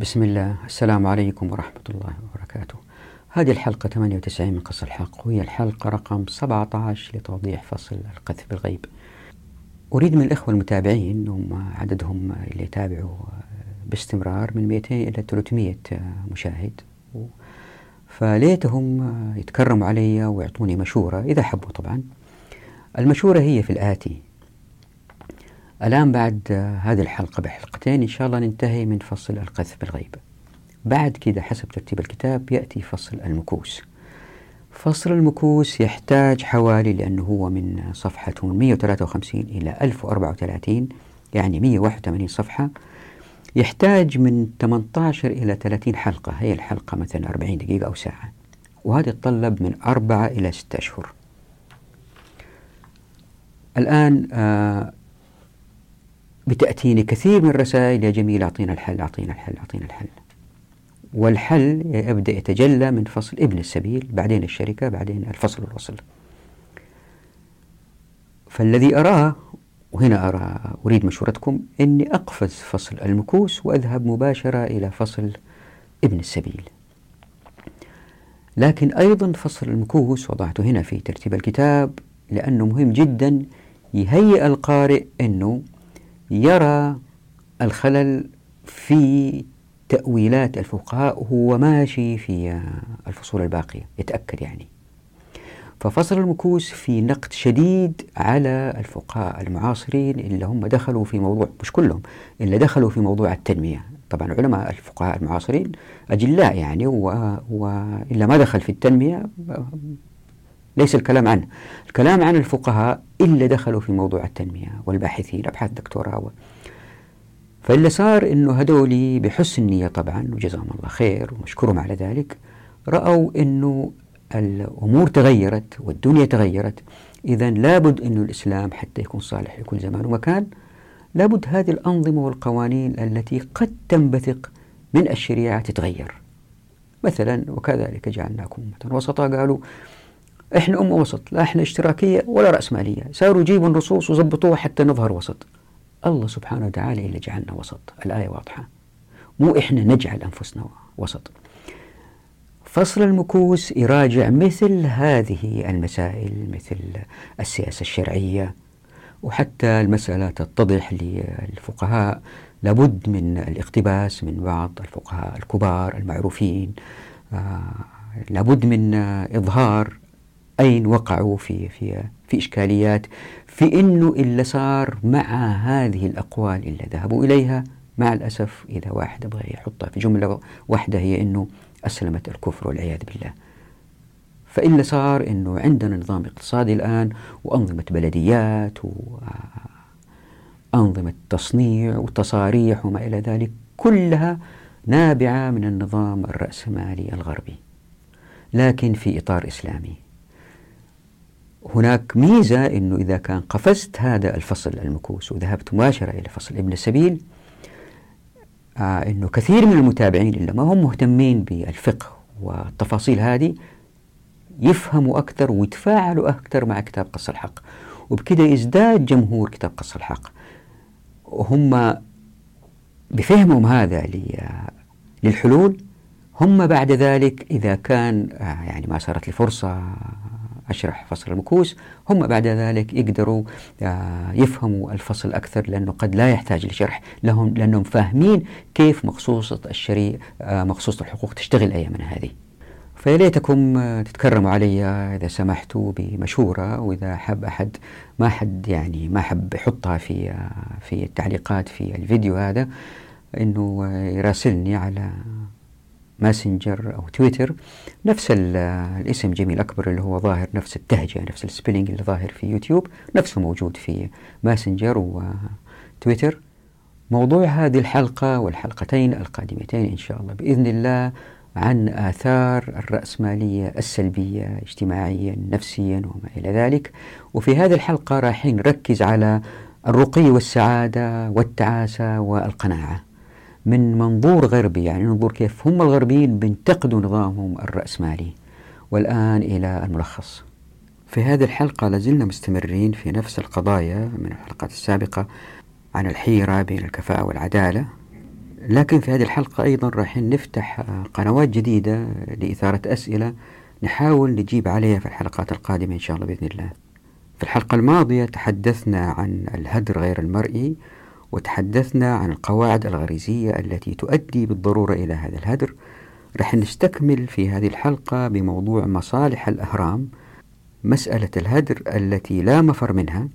بسم الله. السلام عليكم ورحمة الله وبركاته. هذه الحلقة 98 من قص الحق. وهي الحلقة رقم 17 لتوضيح فصل القذف بالغيب. أريد من الإخوة المتابعين هم عددهم اللي يتابعوا باستمرار من 200 إلى 300 مشاهد. فليتهم يتكرموا علي ويعطوني مشورة إذا حبوا طبعا. المشورة هي في الآتي. الآن بعد هذه الحلقة بحلقتين إن شاء الله ننتهي من فصل القذف بالغيب. بعد كده حسب ترتيب الكتاب يأتي فصل المكوس. فصل المكوس يحتاج حوالي لأنه هو من صفحة 153 إلى 1034 يعني 181 صفحة. يحتاج من 18 إلى 30 حلقة. هي الحلقة مثلا 40 دقيقة أو ساعة. وهذا يتطلب من أربعة إلى ستة أشهر. الآن آه بتأتيني كثير من الرسائل يا جميل أعطينا الحل أعطينا الحل أعطينا الحل. والحل يبدأ يتجلى من فصل ابن السبيل بعدين الشركة بعدين الفصل والوصل فالذي أراه وهنا أرى أريد مشورتكم أني أقفز فصل المكوس وأذهب مباشرة إلى فصل ابن السبيل. لكن أيضا فصل المكوس وضعته هنا في ترتيب الكتاب لأنه مهم جدا يهيئ القارئ أنه يرى الخلل في تأويلات الفقهاء وهو ماشي في الفصول الباقية يتأكد يعني. ففصل المكوس في نقد شديد على الفقهاء المعاصرين اللي هم دخلوا في موضوع مش كلهم اللي دخلوا في موضوع التنمية. طبعا علماء الفقهاء المعاصرين أجلاء يعني وإلا ما دخل في التنمية ليس الكلام عنه. الكلام عن الفقهاء اللي دخلوا في موضوع التنمية والباحثين أبحاث دكتوراه فاللي صار أنه هدولي بحسن نية طبعا وجزاهم الله خير ومشكورهم على ذلك رأوا أنه الأمور تغيرت والدنيا تغيرت. إذا لابد أن الإسلام حتى يكون صالح لكل زمان ومكان لابد هذه الأنظمة والقوانين التي قد تنبثق من الشريعة تتغير. مثلا وكذلك جعلناكم أمة وسطا قالوا إحنا أمة وسط لا إحنا اشتراكية ولا رأسمالية صاروا يجيبوا النصوص وزبطوها حتى نظهر وسط. الله سبحانه وتعالى اللي جعلنا وسط. الآية واضحة. مو إحنا نجعل أنفسنا وسط. فصل المكوس يراجع مثل هذه المسائل مثل السياسة الشرعية وحتى المسألة تتضح للفقهاء. لابد من الاقتباس من بعض الفقهاء الكبار المعروفين. آه لابد من إظهار أين وقعوا في في في إشكاليات؟ في إنه اللي صار مع هذه الأقوال اللي ذهبوا إليها مع الأسف إذا واحد يبغى يحطها في جملة واحدة هي إنه أسلمت الكفر والعياذ بالله. فإلا صار أنه عندنا نظام اقتصادي الآن وأنظمة بلديات وأنظمة تصنيع وتصاريح وما إلى ذلك كلها نابعة من النظام الرأسمالي الغربي. لكن في إطار إسلامي. هناك ميزة أنه إذا كان قفزت هذا الفصل المكوس وذهبت مباشرة إلى فصل ابن السبيل آه أنه كثير من المتابعين اللي ما هم مهتمين بالفقه والتفاصيل هذه يفهموا أكثر ويتفاعلوا أكثر مع كتاب قص الحق. وبكده يزداد جمهور كتاب قص الحق. وهم بفهمهم هذا للحلول هم بعد ذلك إذا كان يعني ما صارت لي فرصة أشرح فصل المكوس هم بعد ذلك يقدروا يفهموا الفصل أكثر لأنه قد لا يحتاج لشرح. لهم لأنهم فاهمين كيف مخصوصة الشريعة مخصوصة الحقوق تشتغل أيامنا هذه. فيا ليتكم تتكرموا علي إذا سمحتوا بمشورة وإذا حب أحد ما حد يعني ما حب يحطها في في التعليقات في الفيديو هذا إنه يراسلني على ماسنجر أو تويتر نفس الاسم جميل أكبر اللي هو ظاهر نفس التهجة نفس ال spelling اللي ظاهر في يوتيوب نفسه موجود في ماسنجر وتويتر موضوع هذه الحلقة والحلقتين القادمتين إن شاء الله بإذن الله عن آثار الرأسمالية السلبية اجتماعيا نفسيا وما إلى ذلك. وفي هذه الحلقة راح نركز على الرقي والسعادة والتعاسة والقناعة. من منظور غربي يعني ننظر كيف هم الغربيين بينتقدوا نظامهم الرأسمالي. والآن إلى الملخص. في هذه الحلقة لازلنا مستمرين في نفس القضايا من الحلقات السابقة عن الحيرة بين الكفاءة والعدالة. لكن في هذه الحلقة أيضا راح نفتح قنوات جديدة لإثارة أسئلة نحاول نجيب عليها في الحلقات القادمة إن شاء الله بإذن الله. في الحلقة الماضية تحدثنا عن الهدر غير المرئي وتحدثنا عن القواعد الغريزية التي تؤدي بالضرورة إلى هذا الهدر. رح نستكمل في هذه الحلقة بموضوع مصالح الأهرام مسألة الهدر التي لا مفر منها.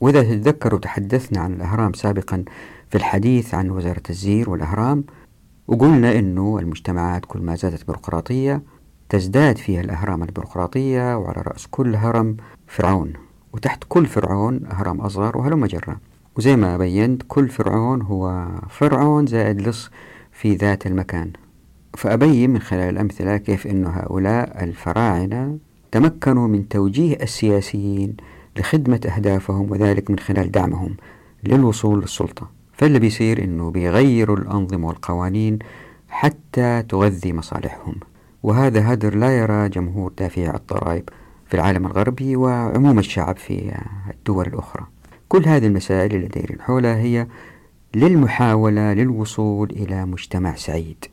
وإذا تتذكروا تحدثنا عن الأهرام سابقا في الحديث عن وزارة الزير والأهرام وقلنا أنه المجتمعات كل ما زادت بيروقراطية تزداد فيها الأهرام البيروقراطية وعلى رأس كل هرم فرعون. وتحت كل فرعون هرم أصغر وهلم جرة وزي ما بينت كل فرعون هو فرعون زائد لص في ذات المكان. فأبين من خلال الأمثلة كيف أن هؤلاء الفراعنة تمكنوا من توجيه السياسيين لخدمة أهدافهم وذلك من خلال دعمهم للوصول للسلطة. فاللي بيصير أنه بيغيروا الأنظمة والقوانين حتى تغذي مصالحهم. وهذا هدر لا يرى جمهور دافع الضرائب في العالم الغربي وعموم الشعب في الدول الأخرى. كل هذه المسائل اللي دايرين حولها هي للمحاولة للوصول إلى مجتمع سعيد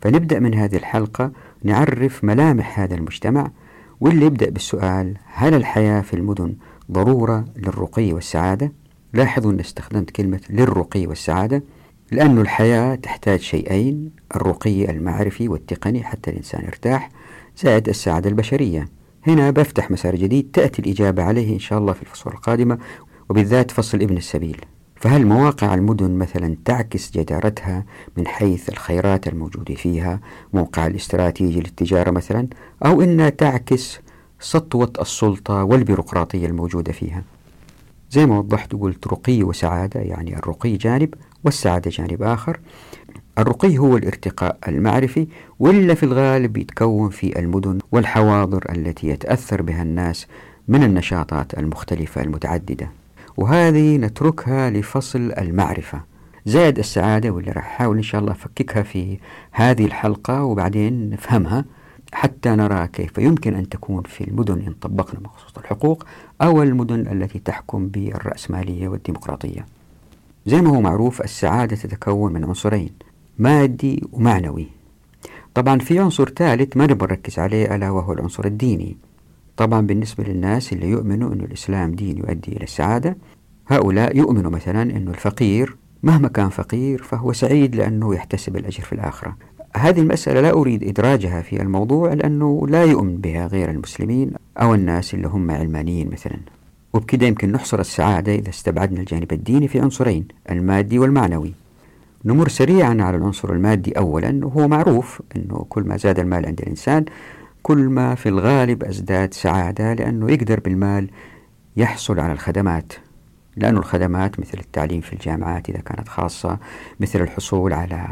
فنبدأ من هذه الحلقة نعرف ملامح هذا المجتمع واللي يبدأ بالسؤال هل الحياة في المدن ضرورة للرقي والسعادة؟ لاحظوا أن استخدمت كلمة للرقي والسعادة لأن الحياة تحتاج شيئين الرقي المعرفي والتقني حتى الإنسان يرتاح زائد السعادة البشرية هنا بفتح مسار جديد تأتي الإجابة عليه إن شاء الله في الفصول القادمة وبالذات فصل ابن السبيل. فهل مواقع المدن مثلا تعكس جدارتها من حيث الخيرات الموجودة فيها موقع الاستراتيجي للتجارة مثلا أو إنها تعكس سطوة السلطة والبيروقراطية الموجودة فيها؟ زي ما وضحت قلت رقي وسعادة يعني الرقي جانب والسعادة جانب آخر. الرقي هو الارتقاء المعرفي ولا في الغالب يتكون في المدن والحواضر التي يتأثر بها الناس من النشاطات المختلفة المتعددة. وهذه نتركها لفصل المعرفة. زائد السعادة واللي راح أحاول إن شاء الله أفككها في هذه الحلقة وبعدين نفهمها حتى نرى كيف يمكن أن تكون في المدن إن طبقنا مخصوص الحقوق أو المدن التي تحكم بالرأسمالية والديمقراطية. زي ما هو معروف السعادة تتكون من عنصرين مادي ومعنوي. طبعا في عنصر ثالث ما نبغى نركز عليه ألا وهو العنصر الديني. طبعا بالنسبة للناس اللي يؤمنوا أن الإسلام دين يؤدي إلى السعادة هؤلاء يؤمنوا مثلا أن الفقير مهما كان فقير فهو سعيد لأنه يحتسب الأجر في الآخرة. هذه المسألة لا أريد إدراجها في الموضوع لأنه لا يؤمن بها غير المسلمين أو الناس اللي هم علمانيين مثلا. وبكده يمكن نحصر السعادة إذا استبعدنا الجانب الديني في عنصرين المادي والمعنوي. نمر سريعا على العنصر المادي أولا وهو معروف أنه كل ما زاد المال عند الإنسان كل ما في الغالب أزداد سعادة لأنه يقدر بالمال يحصل على الخدمات. لأن الخدمات مثل التعليم في الجامعات إذا كانت خاصة مثل الحصول على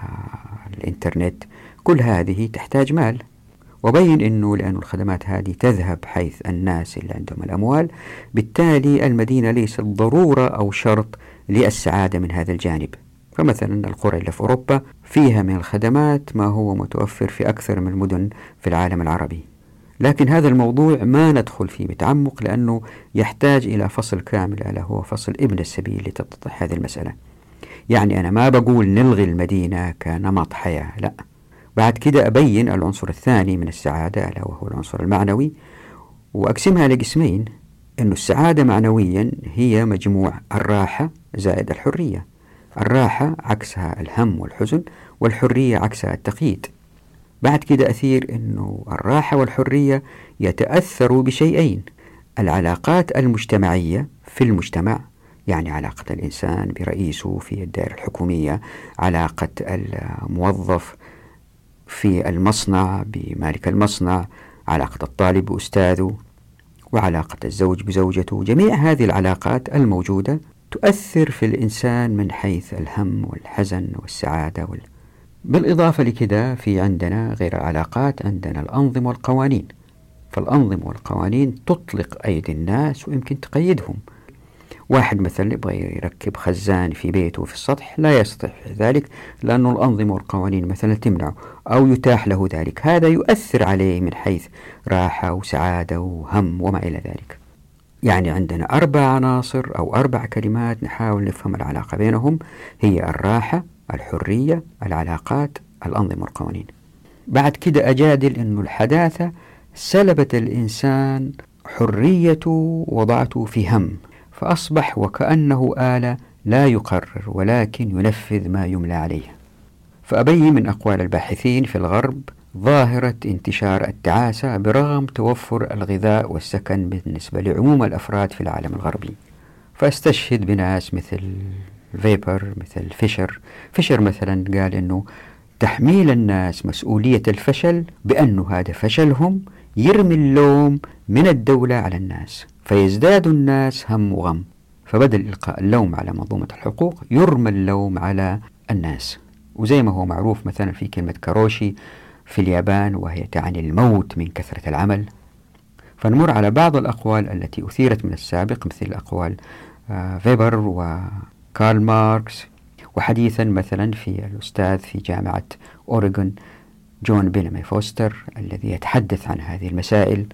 الإنترنت كل هذه تحتاج مال. وبين أنه لأن الخدمات هذه تذهب حيث الناس اللي عندهم الأموال بالتالي المدينة ليست ضرورة أو شرط للسعادة من هذا الجانب. فمثلا القرى اللي في أوروبا فيها من الخدمات ما هو متوفر في أكثر من المدن في العالم العربي. لكن هذا الموضوع ما ندخل فيه بتعمق لأنه يحتاج إلى فصل كامل ألا هو فصل ابن السبيل لتتضح هذه المسألة. يعني أنا ما بقول نلغي المدينة كنمط حياة لا. بعد كده أبين العنصر الثاني من السعادة ألا وهو العنصر المعنوي وأقسمها لقسمين. أن السعادة معنويا هي مجموع الراحة زائد الحرية. الراحة عكسها الهم والحزن والحرية عكسها التقييد. بعد كده أثير أنه الراحة والحرية يتأثروا بشيئين العلاقات المجتمعية في المجتمع يعني علاقة الإنسان برئيسه في الدائرة الحكومية علاقة الموظف في المصنع بمالك المصنع علاقة الطالب بأستاذه وعلاقة الزوج بزوجته. جميع هذه العلاقات الموجودة تؤثر في الإنسان من حيث الهم والحزن والسعادة وال... بالإضافة لكذا في عندنا غير العلاقات عندنا الأنظمة والقوانين. فالأنظمة والقوانين تطلق أيدي الناس ويمكن تقيدهم. واحد مثلا يبغى يركب خزان في بيته في السطح لا يستطيع ذلك لأن الأنظمة والقوانين مثلا تمنعه أو يتاح له ذلك. هذا يؤثر عليه من حيث راحة وسعادة وهم وما إلى ذلك. يعني عندنا أربع عناصر أو أربع كلمات نحاول نفهم العلاقة بينهم. هي الراحة الحرية العلاقات الأنظمة والقوانين. بعد كده أجادل أنه الحداثة سلبت الإنسان حريته وضعته في هم فأصبح وكأنه آلة لا يقرر ولكن ينفذ ما يملى عليه فأبين من أقوال الباحثين في الغرب ظاهرة انتشار التعاسة برغم توفر الغذاء والسكن بالنسبة لعموم الأفراد في العالم الغربي. فاستشهد بناس مثل فيبر مثل فيشر. فيشر مثلا قال أنه تحميل الناس مسؤولية الفشل بأنه هذا فشلهم يرمي اللوم من الدولة على الناس فيزداد الناس هم وغم. فبدل إلقاء اللوم على منظومة الحقوق يرمى اللوم على الناس. وزي ما هو معروف مثلا في كلمة كاروشي في اليابان وهي تعني الموت من كثرة العمل. فنمر على بعض الأقوال التي أثيرت من السابق مثل أقوال فيبر وكارل ماركس وحديثا مثلا في الأستاذ في جامعة أوريغون جون بيلمي فوستر الذي يتحدث عن هذه المسائل.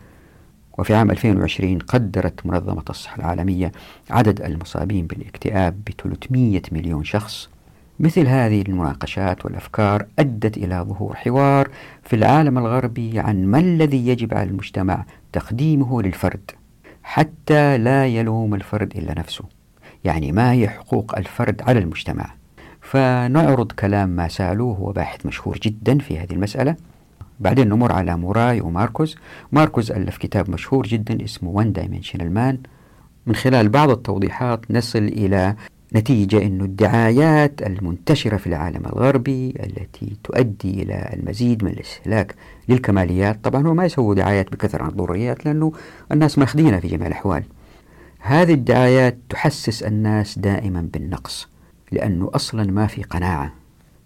وفي عام 2020 قدرت منظمة الصحة العالمية عدد المصابين بالاكتئاب ب 300 مليون شخص. مثل هذه المناقشات والأفكار أدت إلى ظهور حوار في العالم الغربي عن ما الذي يجب على المجتمع تقديمه للفرد حتى لا يلوم الفرد إلا نفسه. يعني ما هي حقوق الفرد على المجتمع؟ فنعرض كلام ما سألوه هو باحث مشهور جدا في هذه المسألة. بعدين نمر على موراي وماركوز. ماركوز ألف كتاب مشهور جدا اسمه One Dimensional Man. من خلال بعض التوضيحات نصل إلى نتيجة أن الدعايات المنتشرة في العالم الغربي التي تؤدي إلى المزيد من الاستهلاك للكماليات طبعا هو ما يسوي دعايات بكثرة عن الضروريات لأنه الناس ماخذينها في جميع الأحوال. هذه الدعايات تحسس الناس دائما بالنقص لأنه أصلا ما في قناعة.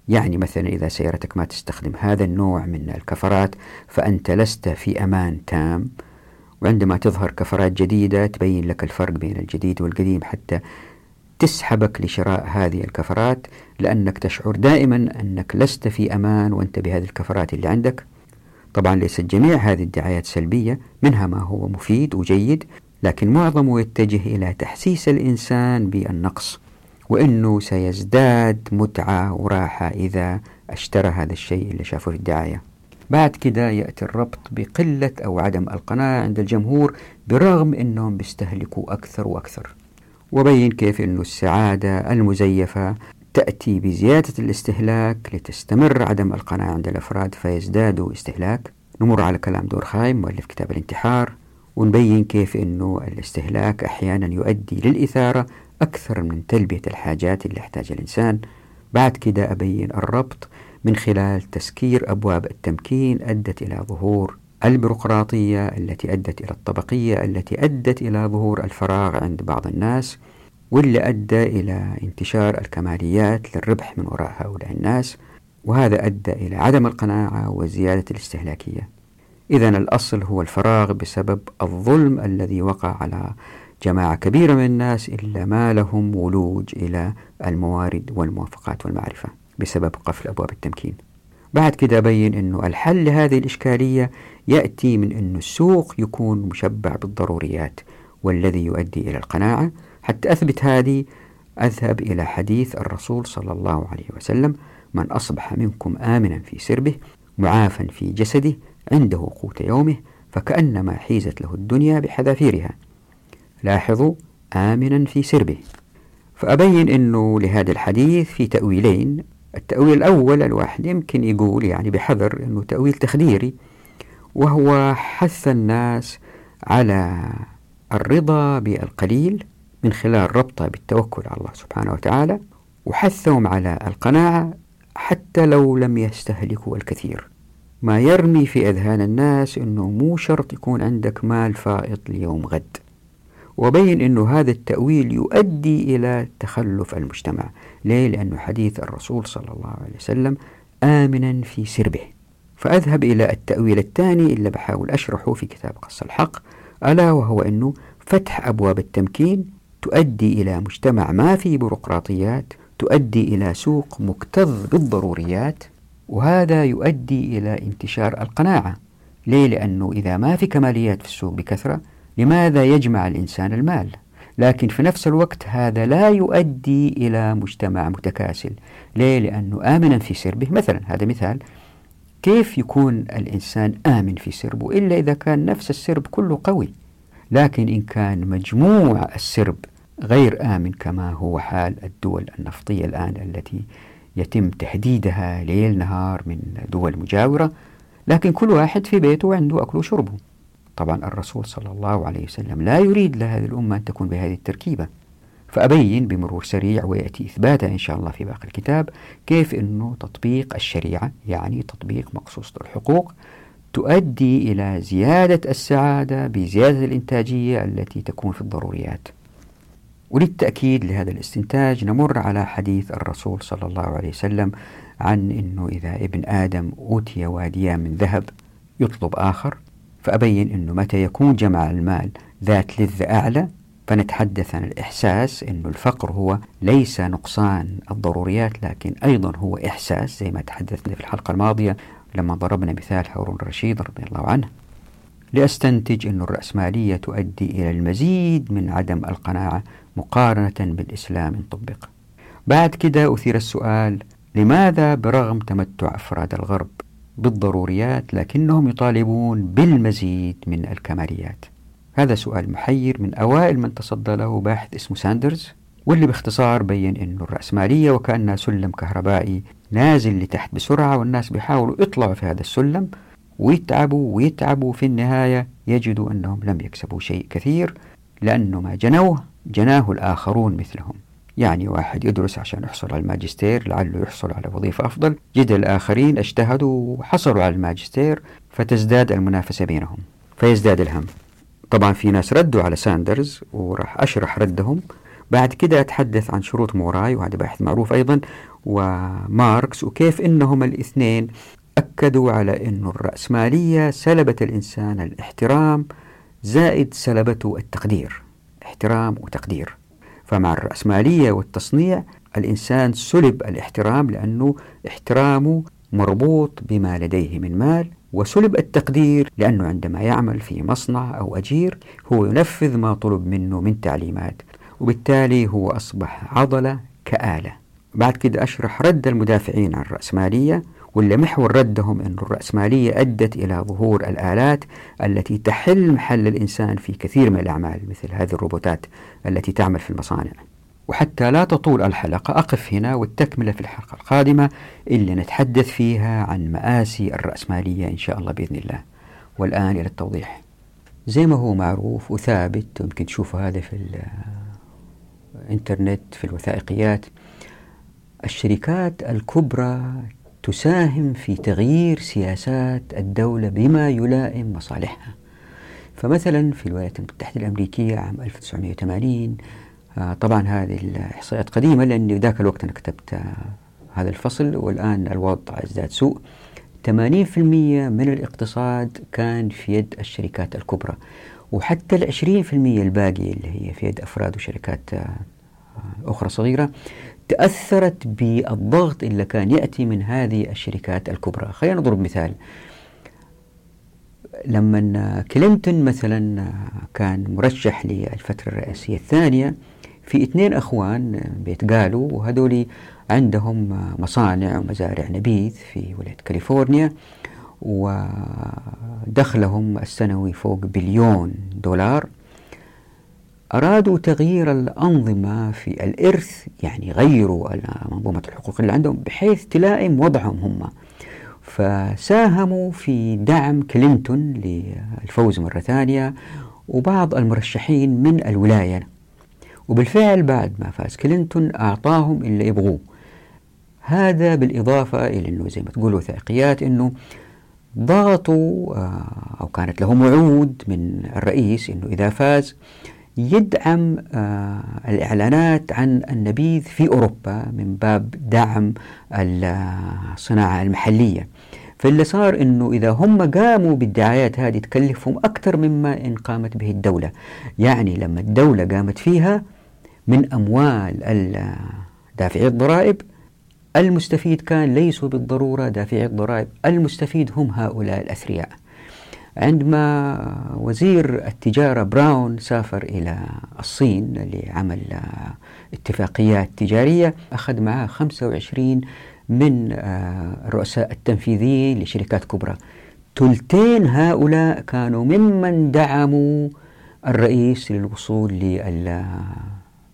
يعني مثلا إذا سيارتك ما تستخدم هذا النوع من الكفرات فأنت لست في أمان تام وعندما تظهر كفرات جديدة تبين لك الفرق بين الجديد والقديم حتى تسحبك لشراء هذه الكفرات لأنك تشعر دائما أنك لست في أمان وأنت بهذه الكفرات اللي عندك. طبعا ليست جميع هذه الدعايات سلبية منها ما هو مفيد وجيد لكن معظمه يتجه إلى تحسيس الإنسان بالنقص وأنه سيزداد متعة وراحة إذا اشترى هذا الشيء اللي شافه في الدعاية. بعد كده يأتي الربط بقلة أو عدم القناعة عند الجمهور برغم أنهم بيستهلكوا أكثر وأكثر. وبين كيف أن السعادة المزيفة تأتي بزيادة الاستهلاك لتستمر عدم القناعة عند الأفراد فيزدادوا استهلاك. نمر على كلام دورخايم مؤلف كتاب الانتحار ونبين كيف أنه الاستهلاك أحيانا يؤدي للإثارة أكثر من تلبية الحاجات اللي يحتاجها الإنسان. بعد كده أبين الربط من خلال تسكير أبواب التمكين أدت إلى ظهور البيروقراطية التي أدت إلى الطبقية التي أدت إلى ظهور الفراغ عند بعض الناس واللي أدى إلى انتشار الكماليات للربح من وراء هؤلاء الناس وهذا أدى إلى عدم القناعة وزيادة الاستهلاكية. إذا الأصل هو الفراغ بسبب الظلم الذي وقع على جماعة كبيرة من الناس إلا ما لهم ولوج إلى الموارد والموافقات والمعرفة بسبب قفل أبواب التمكين. بعد كده أبين أنه الحل لهذه الإشكالية يأتي من أن السوق يكون مشبع بالضروريات والذي يؤدي إلى القناعة. حتى أثبت هذه أذهب إلى حديث الرسول صلى الله عليه وسلم من أصبح منكم آمنا في سربه معافا في جسده عنده قوت يومه فكأنما حيزت له الدنيا بحذافيرها. لاحظوا آمنا في سربه. فأبين أنه لهذا الحديث في تأويلين التأويل الأول الواحد يمكن يقول يعني بحذر أنه تأويل تخديري وهو حث الناس على الرضا بالقليل من خلال ربطه بالتوكل على الله سبحانه وتعالى وحثهم على القناعة حتى لو لم يستهلكوا الكثير. ما يرمي في أذهان الناس أنه مو شرط يكون عندك مال فائض ليوم غد. وبين أنه هذا التأويل يؤدي إلى تخلف المجتمع. ليه؟ لأنه حديث الرسول صلى الله عليه وسلم آمنا في سربه فأذهب إلى التأويل الثاني اللي بحاول أشرحه في كتاب قص الحق ألا وهو أنه فتح أبواب التمكين تؤدي إلى مجتمع ما فيه بيروقراطيات تؤدي إلى سوق مكتظ بالضروريات وهذا يؤدي إلى انتشار القناعة ليه؟ لأنه إذا ما في كماليات في السوق بكثرة لماذا يجمع الإنسان المال؟ لكن في نفس الوقت هذا لا يؤدي إلى مجتمع متكاسل. ليه؟ لأنه آمنا في سربه. مثلا هذا مثال. كيف يكون الإنسان آمن في سربه؟ إلا إذا كان نفس السرب كله قوي. لكن إن كان مجموع السرب غير آمن كما هو حال الدول النفطية الآن التي يتم تهديدها ليل نهار من دول مجاورة لكن كل واحد في بيته عنده أكله وشربه. طبعا الرسول صلى الله عليه وسلم لا يريد لهذه الأمة أن تكون بهذه التركيبة. فأبين بمرور سريع ويأتي إثباتها إن شاء الله في باقي الكتاب كيف أنه تطبيق الشريعة يعني تطبيق مقصوصة الحقوق تؤدي إلى زيادة السعادة بزيادة الإنتاجية التي تكون في الضروريات. وللتأكيد لهذا الاستنتاج نمر على حديث الرسول صلى الله عليه وسلم عن أنه إذا ابن آدم أوتي واديا من ذهب يطلب آخر فأبين أنه متى يكون جمع المال ذات لذة أعلى فنتحدث عن الإحساس أنه الفقر هو ليس نقصان الضروريات لكن أيضا هو إحساس زي ما تحدثنا في الحلقة الماضية لما ضربنا مثال هارون الرشيد رضي الله عنه. لأستنتج أن الرأسمالية تؤدي إلى المزيد من عدم القناعة مقارنة بالإسلام طبق بعد كده أثير السؤال لماذا برغم تمتع أفراد الغرب؟ بالضروريات لكنهم يطالبون بالمزيد من الكماليات. هذا سؤال محير من أوائل من تصدى له باحث اسمه ساندرز واللي باختصار بين أنه الرأسمالية وكأنها سلم كهربائي نازل لتحت بسرعة والناس بيحاولوا يطلعوا في هذا السلم ويتعبوا ويتعبوا في النهاية يجدوا أنهم لم يكسبوا شيء كثير لأنه ما جنوه جناه الآخرون مثلهم. يعني واحد يدرس عشان يحصل على الماجستير لعله يحصل على وظيفة أفضل. جد الآخرين اجتهدوا وحصلوا على الماجستير فتزداد المنافسة بينهم فيزداد الهم. طبعا في ناس ردوا على ساندرز وراح أشرح ردهم. بعد كده أتحدث عن تشارلز موراي وهذا باحث معروف أيضا وماركس وكيف إنهم الاثنين أكدوا على أن الرأسمالية سلبت الإنسان الاحترام زائد سلبته التقدير. احترام وتقدير. فمع الرأسمالية والتصنيع الإنسان سلب الاحترام لأنه احترامه مربوط بما لديه من مال وسلب التقدير لأنه عندما يعمل في مصنع أو أجير هو ينفذ ما طلب منه من تعليمات وبالتالي هو أصبح عضلة كآلة. بعد كده أشرح رد المدافعين عن الرأسمالية. واللي محور ردهم أن الرأسمالية أدت إلى ظهور الآلات التي تحل محل الإنسان في كثير من الأعمال مثل هذه الروبوتات التي تعمل في المصانع. وحتى لا تطول الحلقة أقف هنا والتكملة في الحلقة القادمة اللي نتحدث فيها عن مآسي الرأسمالية إن شاء الله بإذن الله. والآن إلى التوضيح. زي ما هو معروف وثابت يمكن تشوفوا هذا في الإنترنت في الوثائقيات الشركات الكبرى تساهم في تغيير سياسات الدولة بما يلائم مصالحها. فمثلا في الولايات المتحدة الأمريكية عام 1980 آه، طبعا هذه الإحصائيات قديمة لأن ذاك الوقت أنا كتبت آه، هذا الفصل والآن الوضع ازداد سوء. 80% من الاقتصاد كان في يد الشركات الكبرى وحتى ال 20% الباقي اللي هي في يد أفراد وشركات آه، أخرى صغيرة تأثرت بالضغط اللي كان يأتي من هذه الشركات الكبرى. خلينا نضرب مثال. لما كلينتون مثلا كان مرشح للفترة الرئاسية الثانية في اثنين أخوان بيتقالوا وهذول عندهم مصانع ومزارع نبيذ في ولاية كاليفورنيا ودخلهم السنوي فوق بليون دولار. أرادوا تغيير الأنظمة في الإرث يعني غيروا منظومة الحقوق اللي عندهم بحيث تلائم وضعهم هم. فساهموا في دعم كلينتون للفوز مرة ثانية وبعض المرشحين من الولاية. وبالفعل بعد ما فاز كلينتون أعطاهم اللي يبغوه. هذا بالإضافة إلى أنه زي ما تقول وثائقيات أنه ضغطوا آه، أو كانت لهم وعود من الرئيس أنه إذا فاز يدعم آه، الإعلانات عن النبيذ في أوروبا من باب دعم الصناعة المحلية. فاللي صار أنه إذا هم قاموا بالدعايات هذه تكلفهم أكثر مما إن قامت به الدولة. يعني لما الدولة قامت فيها من أموال دافعي الضرائب المستفيد كان ليسوا بالضرورة دافعي الضرائب المستفيد هم هؤلاء الأثرياء. عندما وزير التجارة براون سافر إلى الصين لعمل اتفاقيات تجارية أخذ معه 25 من الرؤساء التنفيذيين لشركات كبرى. ثلثين هؤلاء كانوا ممن دعموا الرئيس للوصول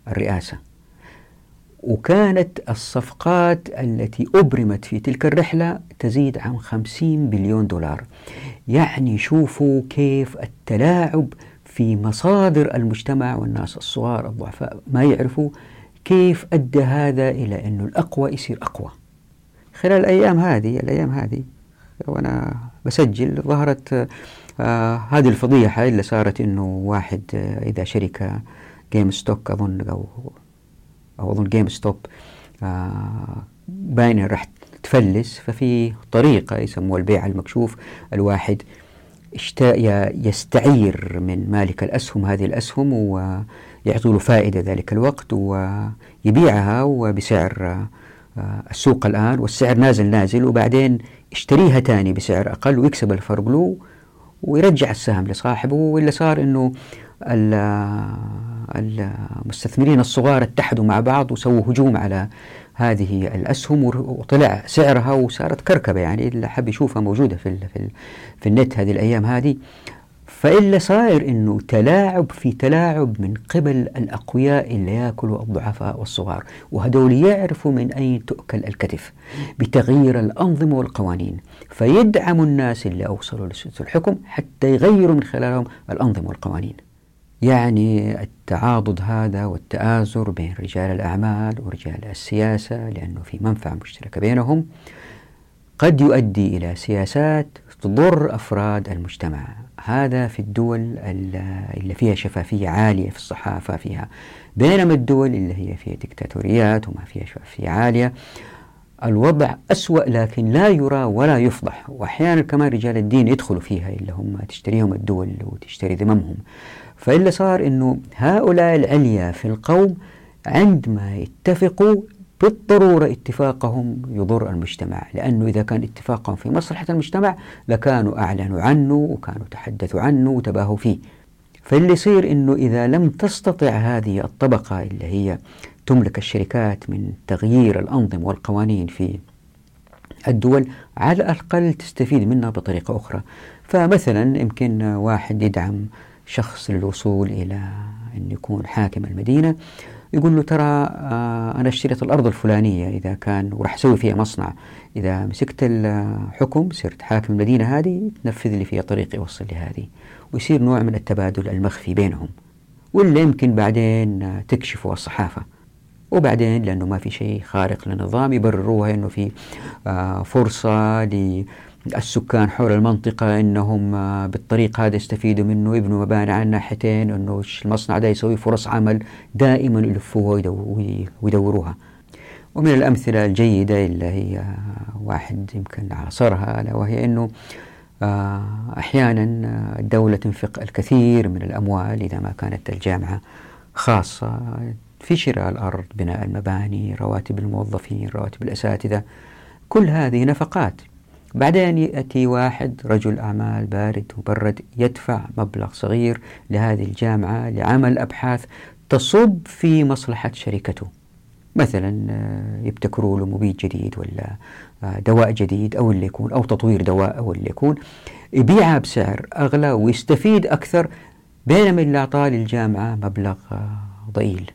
للرئاسة وكانت الصفقات التي أبرمت في تلك الرحلة تزيد عن 50 بليون دولار. يعني شوفوا كيف التلاعب في مصادر المجتمع والناس الصغار الضعفاء ما يعرفوا كيف أدى هذا إلى أنه الأقوى يصير أقوى. خلال الأيام هذه الأيام هذه وأنا بسجل ظهرت آه هذه الفضيحة اللي صارت أنه واحد آه إذا شركة GameStock أظن أو أو أظن GameStop آه باين راح تفلس. ففي طريقة يسموها البيع المكشوف. الواحد يستعير من مالك الأسهم هذه الأسهم ويعطوا له فائدة ذلك الوقت ويبيعها وبسعر آه، السوق الآن. والسعر نازل نازل وبعدين يشتريها تاني بسعر أقل ويكسب الفرق له ويرجع السهم لصاحبه. واللي صار أنه المستثمرين الصغار اتحدوا مع بعض وسووا هجوم على هذه الأسهم وطلع سعرها وصارت كركبة يعني اللي حب يشوفها موجودة في, في, في النت هذه الأيام هذه. فإلا صاير أنه تلاعب في تلاعب من قبل الأقوياء اللي يأكلوا الضعفاء والصغار وهدول يعرفوا من أين تؤكل الكتف بتغيير الأنظمة والقوانين. فيدعموا الناس اللي أوصلوا لسلطة الحكم حتى يغيروا من خلالهم الأنظمة والقوانين. يعني التعاضد هذا والتآزر بين رجال الأعمال ورجال السياسة لأنه في منفعة مشتركة بينهم قد يؤدي إلى سياسات تضر أفراد المجتمع. هذا في الدول اللي فيها شفافية عالية في الصحافة فيها بينما الدول اللي هي فيها دكتاتوريات وما فيها شفافية عالية الوضع أسوأ لكن لا يرى ولا يفضح. وأحيانا كمان رجال الدين يدخلوا فيها اللي هم تشتريهم الدول وتشتري ذممهم. فإلا صار أنه هؤلاء العليا في القوم عندما يتفقوا بالضرورة اتفاقهم يضر المجتمع لأنه إذا كان اتفاقهم في مصلحة المجتمع لكانوا أعلنوا عنه وكانوا تحدثوا عنه وتباهوا فيه. فاللي يصير أنه إذا لم تستطع هذه الطبقة اللي هي تملك الشركات من تغيير الأنظمة والقوانين في الدول على الأقل تستفيد منها بطريقة أخرى. فمثلا يمكن واحد يدعم شخص للوصول إلى أن يكون حاكم المدينة يقول له ترى آه، أنا اشتريت الأرض الفلانية إذا كان وراح أسوي فيها مصنع. إذا مسكت الحكم صرت حاكم المدينة هذه تنفذ لي فيها طريق يوصل لهذه ويصير نوع من التبادل المخفي بينهم. واللي يمكن بعدين تكشفه الصحافة. وبعدين لأنه ما في شيء خارق للنظام يبرروها أنه في آه، فرصة السكان حول المنطقة أنهم بالطريق هذا يستفيدوا منه يبنوا مباني على الناحيتين أنه المصنع ده يسوي فرص عمل دائما يلفوها ويدوروها. ومن الأمثلة الجيدة اللي هي واحد يمكن عاصرها وهي أنه آه، أحيانا الدولة تنفق الكثير من الأموال إذا ما كانت الجامعة خاصة في شراء الأرض بناء المباني رواتب الموظفين رواتب الأساتذة. كل هذه نفقات. بعدين يأتي واحد رجل أعمال بارد مبرد يدفع مبلغ صغير لهذه الجامعة لعمل أبحاث تصب في مصلحة شركته. مثلا آه، يبتكروا له مبيد جديد ولا آه، دواء جديد أو اللي يكون أو تطوير دواء أو اللي يكون. يبيعها بسعر أغلى ويستفيد أكثر بينما اللي أعطاه للجامعة مبلغ آه، ضئيل.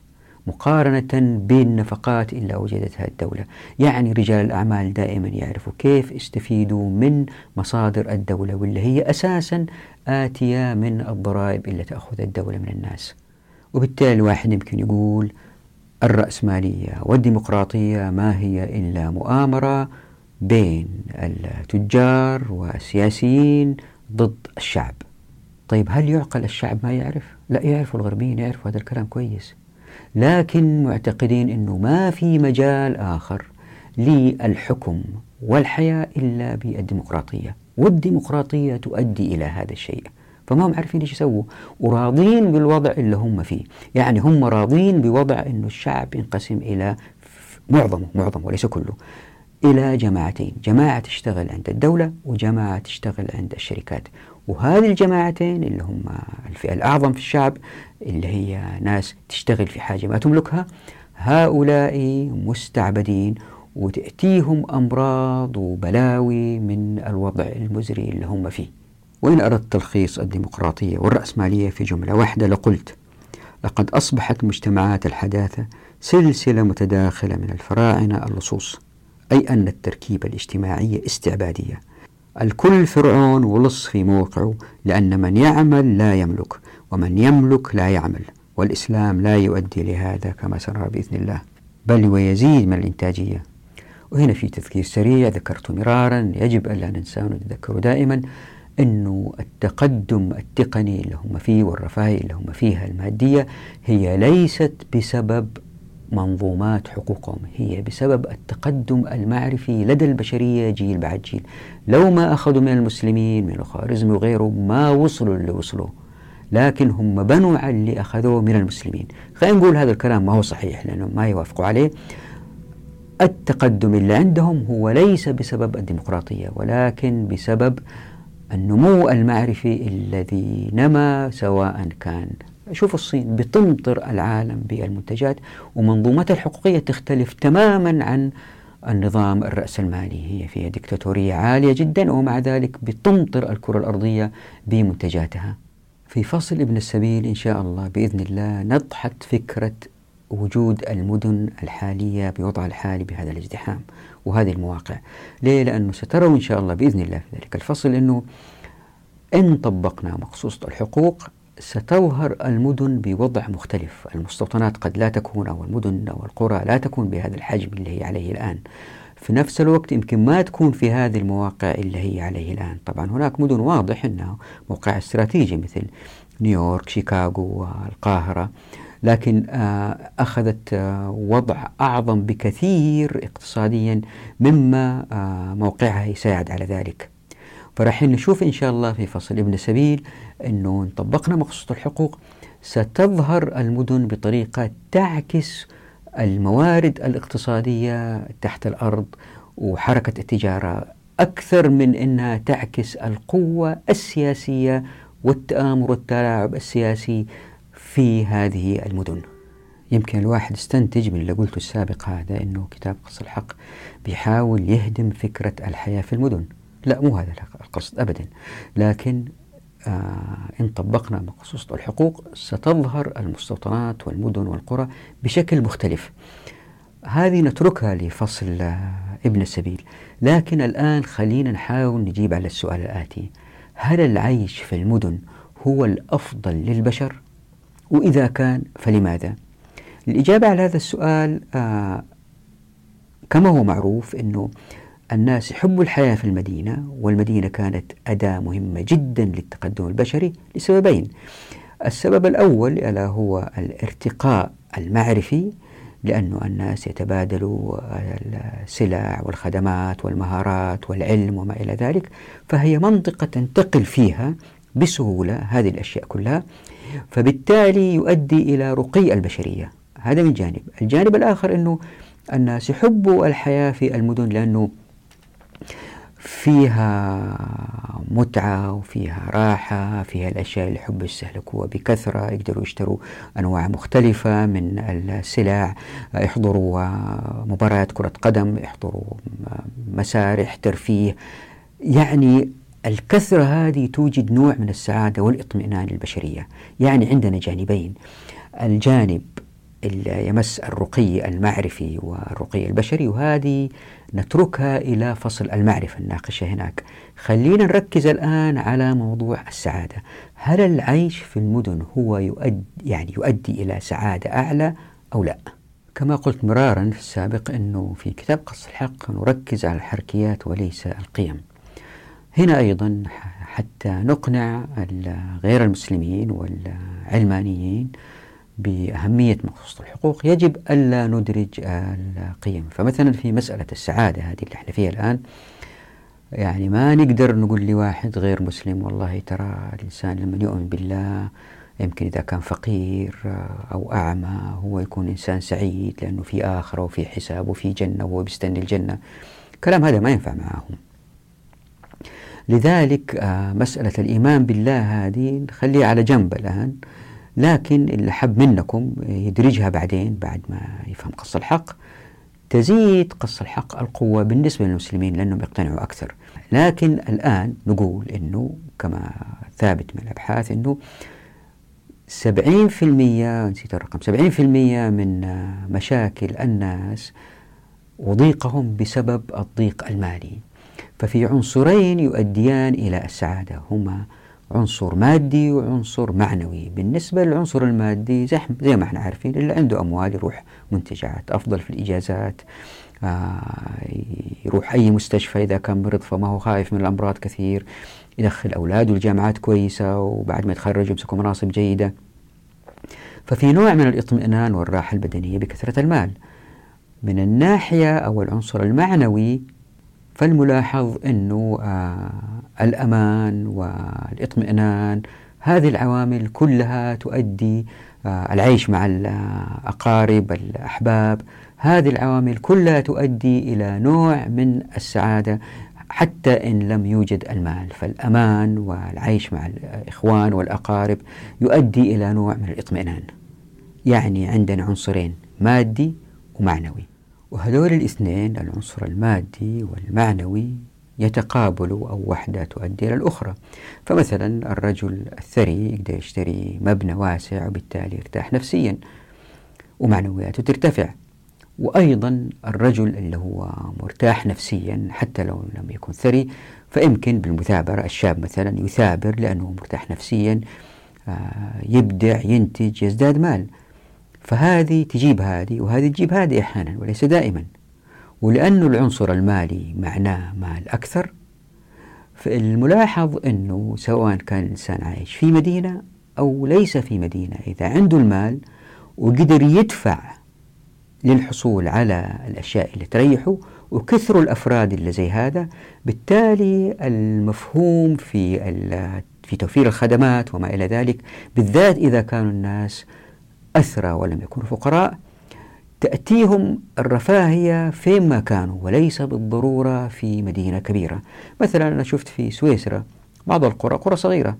مقارنة بالنفقات اللي أوجدتها الدولة. يعني رجال الأعمال دائما يعرفوا كيف يستفيدوا من مصادر الدولة واللي هي أساسا آتية من الضرائب اللي تأخذ الدولة من الناس. وبالتالي الواحد يمكن يقول الرأسمالية والديمقراطية ما هي إلا مؤامرة بين التجار والسياسيين ضد الشعب. طيب هل يعقل الشعب ما يعرف؟ لا يعرف الغربيين يعرفوا هذا الكلام كويس. لكن معتقدين أنه ما في مجال آخر للحكم والحياة إلا بالديمقراطية والديمقراطية تؤدي إلى هذا الشيء. فما هم عارفين إيش يسووا؟ وراضين بالوضع اللي هم فيه. يعني هم راضين بوضع إنه الشعب ينقسم إلى معظمه معظمه وليس كله إلى جماعتين جماعة تشتغل عند الدولة وجماعة تشتغل عند الشركات. وهذه الجماعتين اللي هم الفئة الأعظم في الشعب اللي هي ناس تشتغل في حاجة ما تملكها هؤلاء مستعبدين وتأتيهم أمراض وبلاوي من الوضع المزري اللي هم فيه. وإن أردت تلخيص الديمقراطية والرأسمالية في جملة واحدة لقلت لقد أصبحت مجتمعات الحداثة سلسلة متداخلة من الفراعنة اللصوص أي أن التركيبة الاجتماعية استعبادية. الكل فرعون ولص في موقعه لأن من يعمل لا يملك. ومن يملك لا يعمل والإسلام لا يؤدي لهذا كما سنرى بإذن الله بل ويزيد من الإنتاجية. وهنا في تذكير سريع ذكرت مرارا يجب ألا ننسى ونتذكره دائما أنه التقدم التقني اللي هم فيه والرفاهية اللي هم فيها المادية هي ليست بسبب منظومات حقوقهم هي بسبب التقدم المعرفي لدى البشرية جيل بعد جيل. لو ما أخذوا من المسلمين من الخوارزمي وغيره ما وصلوا اللي وصلوا. لكن هم بنوا على اللي أخذوه من المسلمين. خلينا نقول هذا الكلام ما هو صحيح لأنهم ما يوافقوا عليه. التقدم اللي عندهم هو ليس بسبب الديمقراطية ولكن بسبب النمو المعرفي الذي نما سواء كان شوف الصين بتمطر العالم بالمنتجات ومنظومتها الحقوقية تختلف تماما عن النظام الرأسمالي هي فيها دكتاتورية عالية جدا ومع ذلك بتمطر الكرة الأرضية بمنتجاتها. في فصل ابن السبيل إن شاء الله بإذن الله نضحت فكرة وجود المدن الحالية بوضعها الحالي بهذا الازدحام وهذه المواقع. ليه؟ لأنه ستروا إن شاء الله بإذن الله في ذلك الفصل أنه إن طبقنا مقصوصة الحقوق ستظهر المدن بوضع مختلف. المستوطنات قد لا تكون أو المدن أو القرى لا تكون بهذا الحجم اللي هي عليه الآن. في نفس الوقت يمكن ما تكون في هذه المواقع اللي هي عليه الآن. طبعا هناك مدن واضح أنها موقع استراتيجي مثل نيويورك شيكاغو والقاهرة لكن آه، أخذت آه، وضع أعظم بكثير اقتصاديا مما آه، موقعها يساعد على ذلك. فراح نشوف إن شاء الله في فصل ابن سبيل أنه إن طبقنا مقصود الحقوق ستظهر المدن بطريقة تعكس الموارد الاقتصادية تحت الأرض وحركة التجارة أكثر من أنها تعكس القوة السياسية والتآمر والتلاعب السياسي في هذه المدن. يمكن الواحد استنتج من اللي قلته السابق هذا أنه كتاب قص الحق بيحاول يهدم فكرة الحياة في المدن. لا مو هذا القصد أبدا. لكن إن طبقنا مقصوصة الحقوق ستظهر المستوطنات والمدن والقرى بشكل مختلف. هذه نتركها لفصل آه ابن السبيل. لكن الآن خلينا نحاول نجيب على السؤال الآتي. هل العيش في المدن هو الأفضل للبشر؟ وإذا كان فلماذا؟ الإجابة على هذا السؤال آه كما هو معروف أنه الناس يحبوا الحياة في المدينة والمدينة كانت أداة مهمة جدا للتقدم البشري لسببين. السبب الأول ألا هو الارتقاء المعرفي لأن الناس يتبادلوا السلع والخدمات والمهارات والعلم وما إلى ذلك فهي منطقة تنتقل فيها بسهولة هذه الأشياء كلها فبالتالي يؤدي إلى رقي البشرية. هذا من جانب. الجانب الآخر أنه الناس يحبوا الحياة في المدن لأنه فيها متعة وفيها راحة فيها الأشياء اللي يحبوا يستهلكوها بكثرة يقدروا يشتروا أنواع مختلفة من السلع يحضروا مباريات كرة قدم يحضروا مسارح ترفيه. يعني الكثرة هذه توجد نوع من السعادة والإطمئنان للبشرية. يعني عندنا جانبين. الجانب اللي يمس الرقي المعرفي والرقي البشري وهذه نتركها إلى فصل المعرفة نناقشها هناك. خلينا نركز الآن على موضوع السعادة. هل العيش في المدن هو يؤدي يعني يؤدي إلى سعادة أعلى أو لا؟ كما قلت مرارا في السابق أنه في كتاب قص الحق نركز على الحركيات وليس القيم. هنا أيضا حتى نقنع غير المسلمين والعلمانيين بأهمية مقصوصة الحقوق يجب ألا ندرج القيم. فمثلا في مسألة السعادة هذه اللي إحنا فيها الآن يعني ما نقدر نقول لواحد غير مسلم والله ترى الإنسان لما يؤمن بالله يمكن إذا كان فقير أو أعمى هو يكون إنسان سعيد لأنه في آخرة وفي حساب وفي جنة وهو بيستني الجنة. كلام هذا ما ينفع معهم. لذلك آه، مسألة الإيمان بالله هذه نخليها على جنب الآن. لكن اللي حب منكم يدرجها بعدين بعد ما يفهم قص الحق تزيد قص الحق القوة بالنسبة للمسلمين لأنهم يقتنعوا أكثر. لكن الآن نقول أنه كما ثابت من الأبحاث أنه 70% نسيت الرقم 70% من مشاكل الناس وضيقهم بسبب الضيق المالي. ففي عنصرين يؤديان إلى السعادة هما عنصر مادي وعنصر معنوي. بالنسبة للعنصر المادي زي, زي ما إحنا عارفين اللي عنده أموال يروح منتجعات أفضل في الإجازات. آه يروح أي مستشفى إذا كان مرض فما هو خايف من الأمراض كثير. يدخل أولاده الجامعات كويسة وبعد ما يتخرجوا يمسكوا مناصب جيدة. ففي نوع من الاطمئنان والراحة البدنية بكثرة المال. من الناحية أو العنصر المعنوي فالملاحظ أنه آه الأمان والاطمئنان هذه العوامل كلها تؤدي آه العيش مع الأقارب الأحباب. هذه العوامل كلها تؤدي إلى نوع من السعادة حتى إن لم يوجد المال. فالأمان والعيش مع الإخوان والأقارب يؤدي إلى نوع من الاطمئنان يعني عندنا عنصرين مادي ومعنوي. وهذول الاثنين العنصر المادي والمعنوي يتقابلوا أو وحدة تؤدي إلى الأخرى. فمثلا الرجل الثري يقدر يشتري مبنى واسع وبالتالي يرتاح نفسيا ومعنوياته ترتفع. وأيضا الرجل اللي هو مرتاح نفسيا حتى لو لم يكن ثري فيمكن بالمثابرة الشاب مثلا يثابر لأنه مرتاح نفسيا آه، يبدع ينتج يزداد مال. فهذه تجيب هذه وهذه تجيب هذه أحيانا وليس دائما. ولأن العنصر المالي معناه مال أكثر فالملاحظ أنه سواء كان الإنسان عايش في مدينة أو ليس في مدينة إذا عنده المال وقدر يدفع للحصول على الأشياء اللي تريحه وكثروا الأفراد اللي زي هذا بالتالي المفهوم في في توفير الخدمات وما إلى ذلك بالذات إذا كانوا الناس أثرى ولم يكونوا فقراء تأتيهم الرفاهية فيما كانوا وليس بالضرورة في مدينة كبيرة. مثلا أنا شفت في سويسرا بعض القرى قرى صغيرة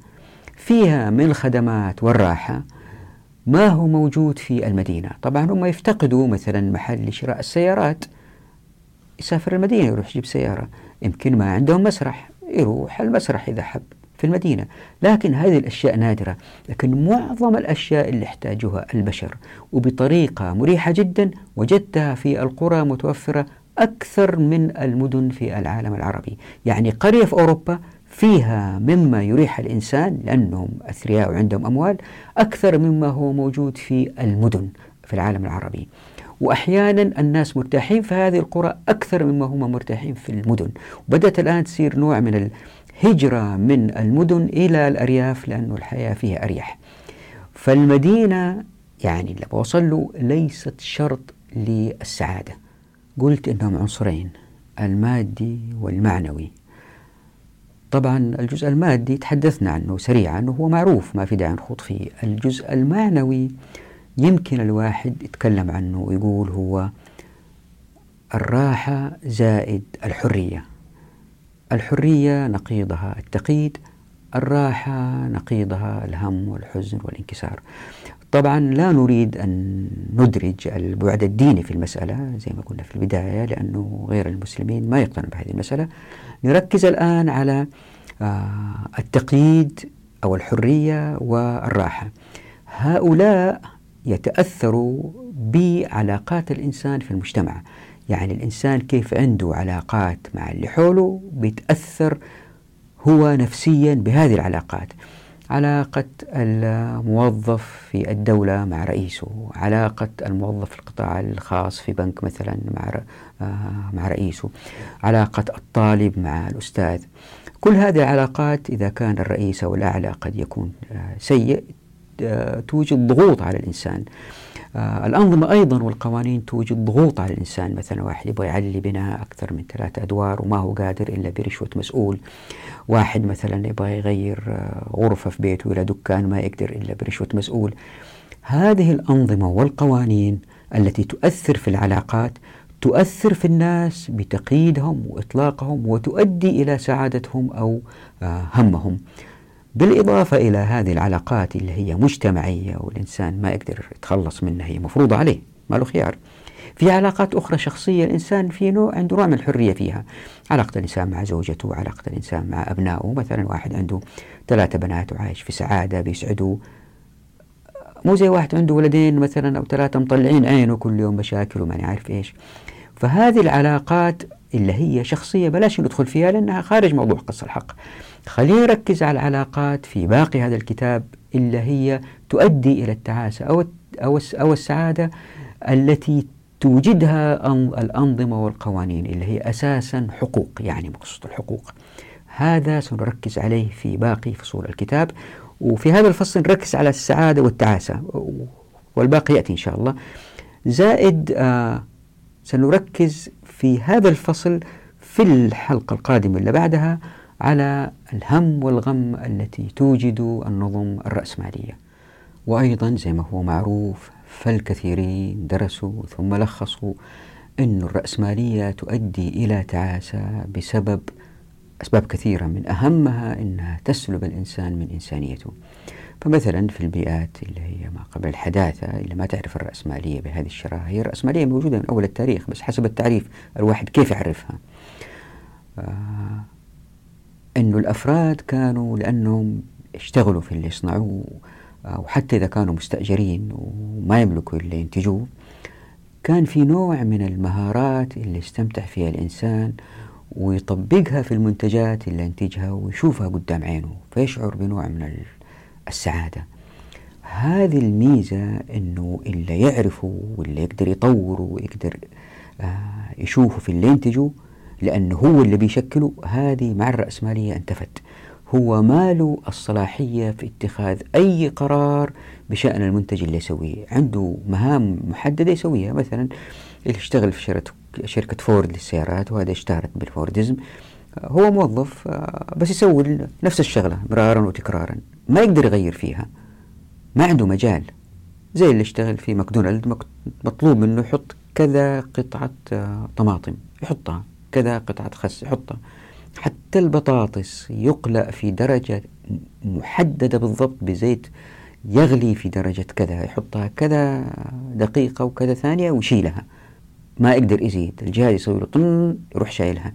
فيها من الخدمات والراحة ما هو موجود في المدينة. طبعا هم يفتقدوا مثلا محل لشراء السيارات يسافر المدينة يروح يجيب سيارة يمكن ما عندهم مسرح يروح المسرح إذا حب. في المدينة. لكن هذه الأشياء نادرة لكن معظم الأشياء اللي يحتاجها البشر وبطريقة مريحة جدا وجدتها في القرى متوفرة أكثر من المدن في العالم العربي. يعني قرية في أوروبا فيها مما يريح الإنسان لأنهم أثرياء وعندهم أموال أكثر مما هو موجود في المدن في العالم العربي. وأحيانا الناس مرتاحين في هذه القرى أكثر مما هم مرتاحين في المدن. وبدأت الآن تصير نوع من الهجرة من المدن إلى الأرياف لأن الحياة فيها أريح. فالمدينة يعني اللي بوصل له ليست شرط للسعادة. قلت إنهم عنصرين المادي والمعنوي. طبعا الجزء المادي تحدثنا عنه سريعا وهو معروف ما في داعي نخوض فيه. الجزء المعنوي يمكن الواحد يتكلم عنه ويقول هو الراحة زائد الحرية. الحرية نقيضها التقييد الراحة نقيضها الهم والحزن والانكسار. طبعا لا نريد أن ندرج البعد الديني في المسألة زي ما قلنا في البداية لأنه غير المسلمين ما يقتنعون بهذه المسألة. نركز الآن على آه، التقييد أو الحرية والراحة. هؤلاء يتأثروا بعلاقات الإنسان في المجتمع. يعني الإنسان كيف عنده علاقات مع اللي حوله بيتأثر هو نفسيا بهذه العلاقات. علاقة الموظف في الدولة مع رئيسه علاقة الموظف في القطاع الخاص في بنك مثلا مع آه، مع رئيسه علاقة الطالب مع الأستاذ. كل هذه العلاقات إذا كان الرئيس أو الأعلى قد يكون آه، سيء آه، توجد ضغوط على الإنسان. الأنظمة أيضا والقوانين توجد ضغوط على الإنسان. مثلا واحد يبغى يعلي بناء أكثر من ثلاثة أدوار وما هو قادر إلا برشوة مسؤول. واحد مثلا يبغى يغير غرفة في بيته إلى دكان ما يقدر إلا برشوة مسؤول. هذه الأنظمة والقوانين التي تؤثر في العلاقات تؤثر في الناس بتقييدهم وإطلاقهم وتؤدي إلى سعادتهم أو آه، همهم. بالإضافة إلى هذه العلاقات اللي هي مجتمعية والإنسان ما يقدر يتخلص منها هي مفروضة عليه ما له خيار. في علاقات أخرى شخصية الإنسان في نوع عنده نوع من الحرية فيها. علاقة الإنسان مع زوجته علاقة الإنسان مع أبنائه. مثلا واحد عنده ثلاثة بنات وعايش في سعادة بيسعدوا. مو زي واحد عنده ولدين مثلا أو ثلاثة مطلعين عينه كل يوم مشاكل وما عارف إيش. فهذه العلاقات اللي هي شخصية بلاش ندخل فيها لأنها خارج موضوع قصة الحق. خلينا نركز على العلاقات في باقي هذا الكتاب اللي هي تؤدي إلى التعاسة أو أو أو السعادة التي توجدها الأنظمة والقوانين اللي هي أساسا حقوق يعني مقصود الحقوق. هذا سنركز عليه في باقي فصول الكتاب. وفي هذا الفصل نركز على السعادة والتعاسة. والباقي يأتي إن شاء الله. زائد آه سنركز في هذا الفصل في الحلقة القادمة اللي بعدها على الهم والغم التي توجد النظم الرأسمالية. وأيضا زي ما هو معروف فالكثيرين درسوا ثم لخصوا أن الرأسمالية تؤدي إلى تعاسة بسبب أسباب كثيرة من أهمها أنها تسلب الإنسان من إنسانيته. فمثلا في البيئات اللي هي ما قبل الحداثة اللي ما تعرف الرأسمالية بهذه الشراهة هي الرأسمالية موجودة من أول التاريخ بس حسب التعريف الواحد كيف يعرفها؟ آه أنه الأفراد كانوا لأنهم اشتغلوا في اللي يصنعوه وحتى إذا كانوا مستأجرين وما يملكوا اللي ينتجوه كان في نوع من المهارات اللي يستمتع فيها الإنسان ويطبقها في المنتجات اللي ينتجها ويشوفها قدام عينه فيشعر بنوع من السعادة. هذه الميزة أنه اللي يعرفه واللي يقدر يطوره ويقدر آه، يشوفه في اللي ينتجه لأنه هو اللي بيشكله هذه مع الرأسمالية انتفت هو ما له الصلاحية في اتخاذ أي قرار بشأن المنتج اللي يسويه. عنده مهام محددة يسويها. مثلا اللي يشتغل في شركة شركة فورد للسيارات وهذا اشتهرت بالفوردزم. هو موظف آه، بس يسوي نفس الشغلة مرارا وتكرارا. ما يقدر يغير فيها. ما عنده مجال. زي اللي اشتغل في ماكدونالد مطلوب منه يحط كذا قطعة آه، طماطم. يحطها. كذا قطعة خس يحطها. حتى البطاطس يقلأ في درجة محددة بالضبط بزيت يغلي في درجة كذا يحطها كذا دقيقة وكذا ثانية ويشيلها. ما يقدر يزيد الجهاز يسوي له طن يروح شايلها.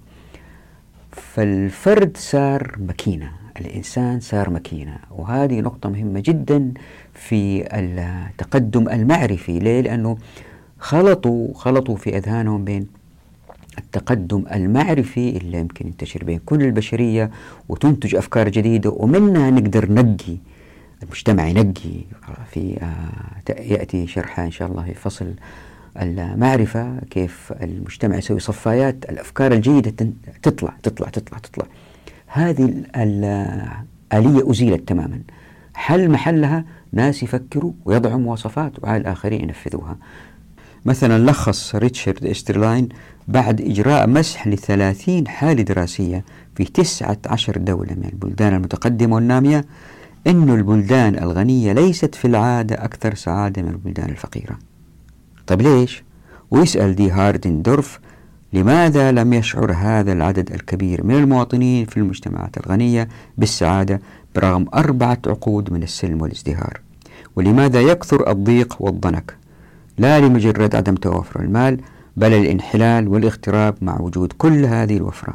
فالفرد صار ماكينة الإنسان صار ماكينة. وهذه نقطة مهمة جدا في التقدم المعرفي. ليه؟ لأنه خلطوا خلطوا في أذهانهم بين التقدم المعرفي اللي يمكن ينتشر بين كل البشرية وتنتج أفكار جديدة ومنها نقدر نقي المجتمع ينقي. في آه، يأتي شرحها إن شاء الله في فصل المعرفة كيف المجتمع يسوي صفايات الأفكار الجيدة تطلع تطلع تطلع تطلع. هذه الآلية أزيلت تماما. حل محلها ناس يفكروا ويضعوا مواصفات وعلى الآخرين ينفذوها. مثلا لخص ريتشارد إسترلاين بعد إجراء مسح لثلاثين حالة دراسية في تسعة عشر دولة من البلدان المتقدمة والنامية. أن البلدان الغنية ليست في العادة أكثر سعادة من البلدان الفقيرة. طيب ليش؟ ويسأل دي هاردندورف لماذا لم يشعر هذا العدد الكبير من المواطنين في المجتمعات الغنية بالسعادة برغم أربعة عقود من السلم والازدهار؟ ولماذا يكثر الضيق والضنك؟ لا لمجرد عدم توافر المال بل الانحلال والاغتراب مع وجود كل هذه الوفرة.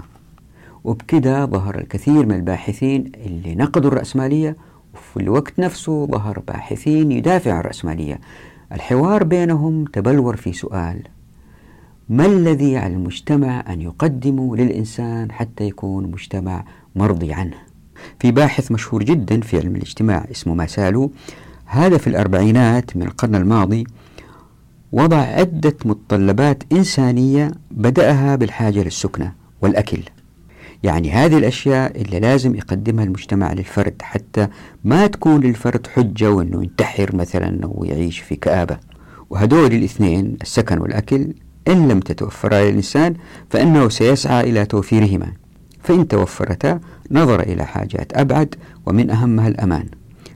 وبكده ظهر الكثير من الباحثين اللي نقدوا الرأسمالية وفي الوقت نفسه ظهر باحثين يدافعوا عن الرأسمالية الحوار بينهم تبلور في سؤال ما الذي على المجتمع أن يقدمه للإنسان حتى يكون مجتمع مرضي عنه؟ في باحث مشهور جدا في علم الاجتماع اسمه ماسالو هذا في الأربعينات من القرن الماضي وضع عدة متطلبات إنسانية بدأها بالحاجة للسكنة والأكل. يعني هذه الأشياء اللي لازم يقدمها المجتمع للفرد حتى ما تكون للفرد حجة وأنه ينتحر مثلا أو يعيش في كآبة. وهدول الاثنين السكن والأكل إن لم تتوفرا للإنسان فإنه سيسعى إلى توفيرهما. فإن توفرتا نظر إلى حاجات أبعد ومن أهمها الأمان.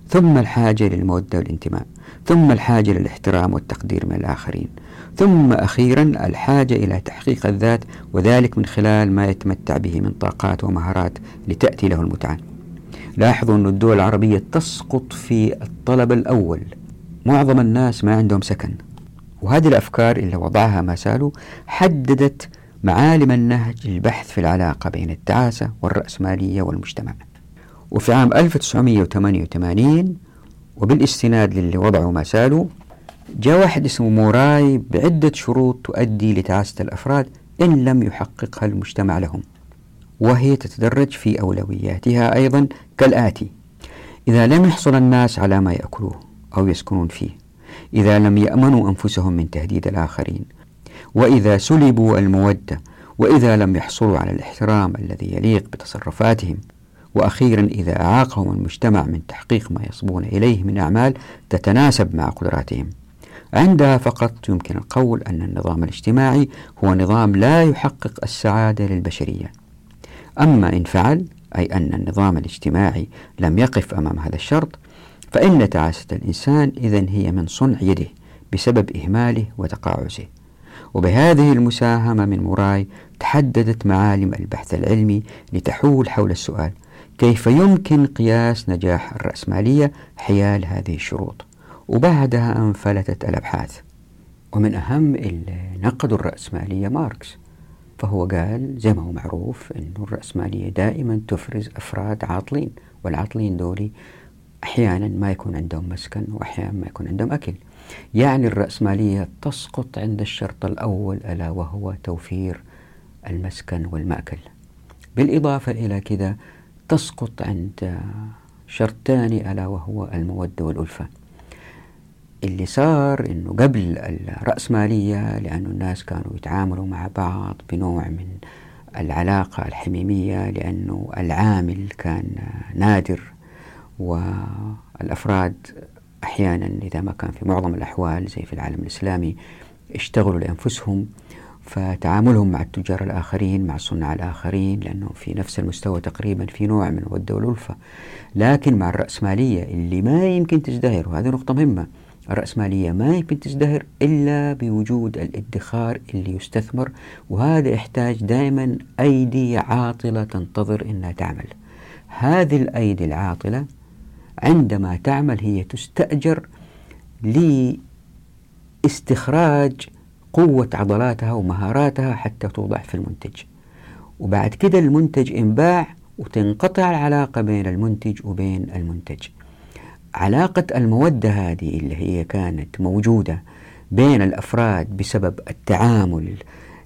ثم الحاجة للمودة والانتماء. ثم الحاجة للاحترام والتقدير من الآخرين. ثم أخيرا الحاجة إلى تحقيق الذات وذلك من خلال ما يتمتع به من طاقات ومهارات لتأتي له المتعة. لاحظوا أن الدول العربية تسقط في الطلب الأول. معظم الناس ما عندهم سكن. وهذه الأفكار اللي وضعها ماسالو حددت معالم النهج للبحث في العلاقة بين التعاسة والرأسمالية والمجتمع. وفي عام 1988 وبالاستناد للي وضعه ماسالو جاء واحد اسمه موراي بعدة شروط تؤدي لتعاسة الأفراد إن لم يحققها المجتمع لهم وهي تتدرج في أولوياتها أيضا كالآتي إذا لم يحصل الناس على ما يأكلوه أو يسكنون فيه إذا لم يأمنوا أنفسهم من تهديد الآخرين وإذا سلبوا المودة وإذا لم يحصلوا على الاحترام الذي يليق بتصرفاتهم وأخيرا إذا أعاقهم المجتمع من تحقيق ما يصبون إليه من أعمال تتناسب مع قدراتهم. عندها فقط يمكن القول أن النظام الاجتماعي هو نظام لا يحقق السعادة للبشرية. أما إن فعل أي أن النظام الاجتماعي لم يقف أمام هذا الشرط فإن تعاسة الإنسان إذا هي من صنع يده بسبب إهماله وتقاعسه. وبهذه المساهمة من موراي تحددت معالم البحث العلمي لتحول حول السؤال كيف يمكن قياس نجاح الرأسمالية حيال هذه الشروط؟ وبعدها أنفلتت الأبحاث. ومن أهم اللي نقدوا الرأسمالية ماركس. فهو قال زي ما هو معروف أنه الرأسمالية دائما تفرز أفراد عاطلين والعاطلين دولي أحيانا ما يكون عندهم مسكن وأحيانا ما يكون عندهم أكل. يعني الرأسمالية تسقط عند الشرط الأول ألا وهو توفير المسكن والمأكل. بالإضافة إلى كذا تسقط عند شرط ثاني ألا وهو المودة والألفة. اللي صار إنه قبل الرأسمالية لأنه الناس كانوا يتعاملوا مع بعض بنوع من العلاقة الحميمية لأنه العامل كان نادر والأفراد أحيانا إذا ما كان في معظم الأحوال زي في العالم الإسلامي اشتغلوا لأنفسهم. فتعاملهم مع التجار الآخرين مع الصناع الآخرين لأنه في نفس المستوى تقريبا في نوع من الودة والألفة. لكن مع الرأسمالية اللي ما يمكن تزدهر وهذه نقطة مهمة الرأسمالية ما يمكن تزدهر إلا بوجود الادخار اللي يستثمر وهذا يحتاج دائما أيدي عاطلة تنتظر أنها تعمل. هذه الأيدي العاطلة عندما تعمل هي تستأجر لاستخراج قوة عضلاتها ومهاراتها حتى توضع في المنتج. وبعد كده المنتج انباع وتنقطع العلاقة بين المنتج وبين المنتج. علاقة المودة هذه اللي هي كانت موجودة بين الأفراد بسبب التعامل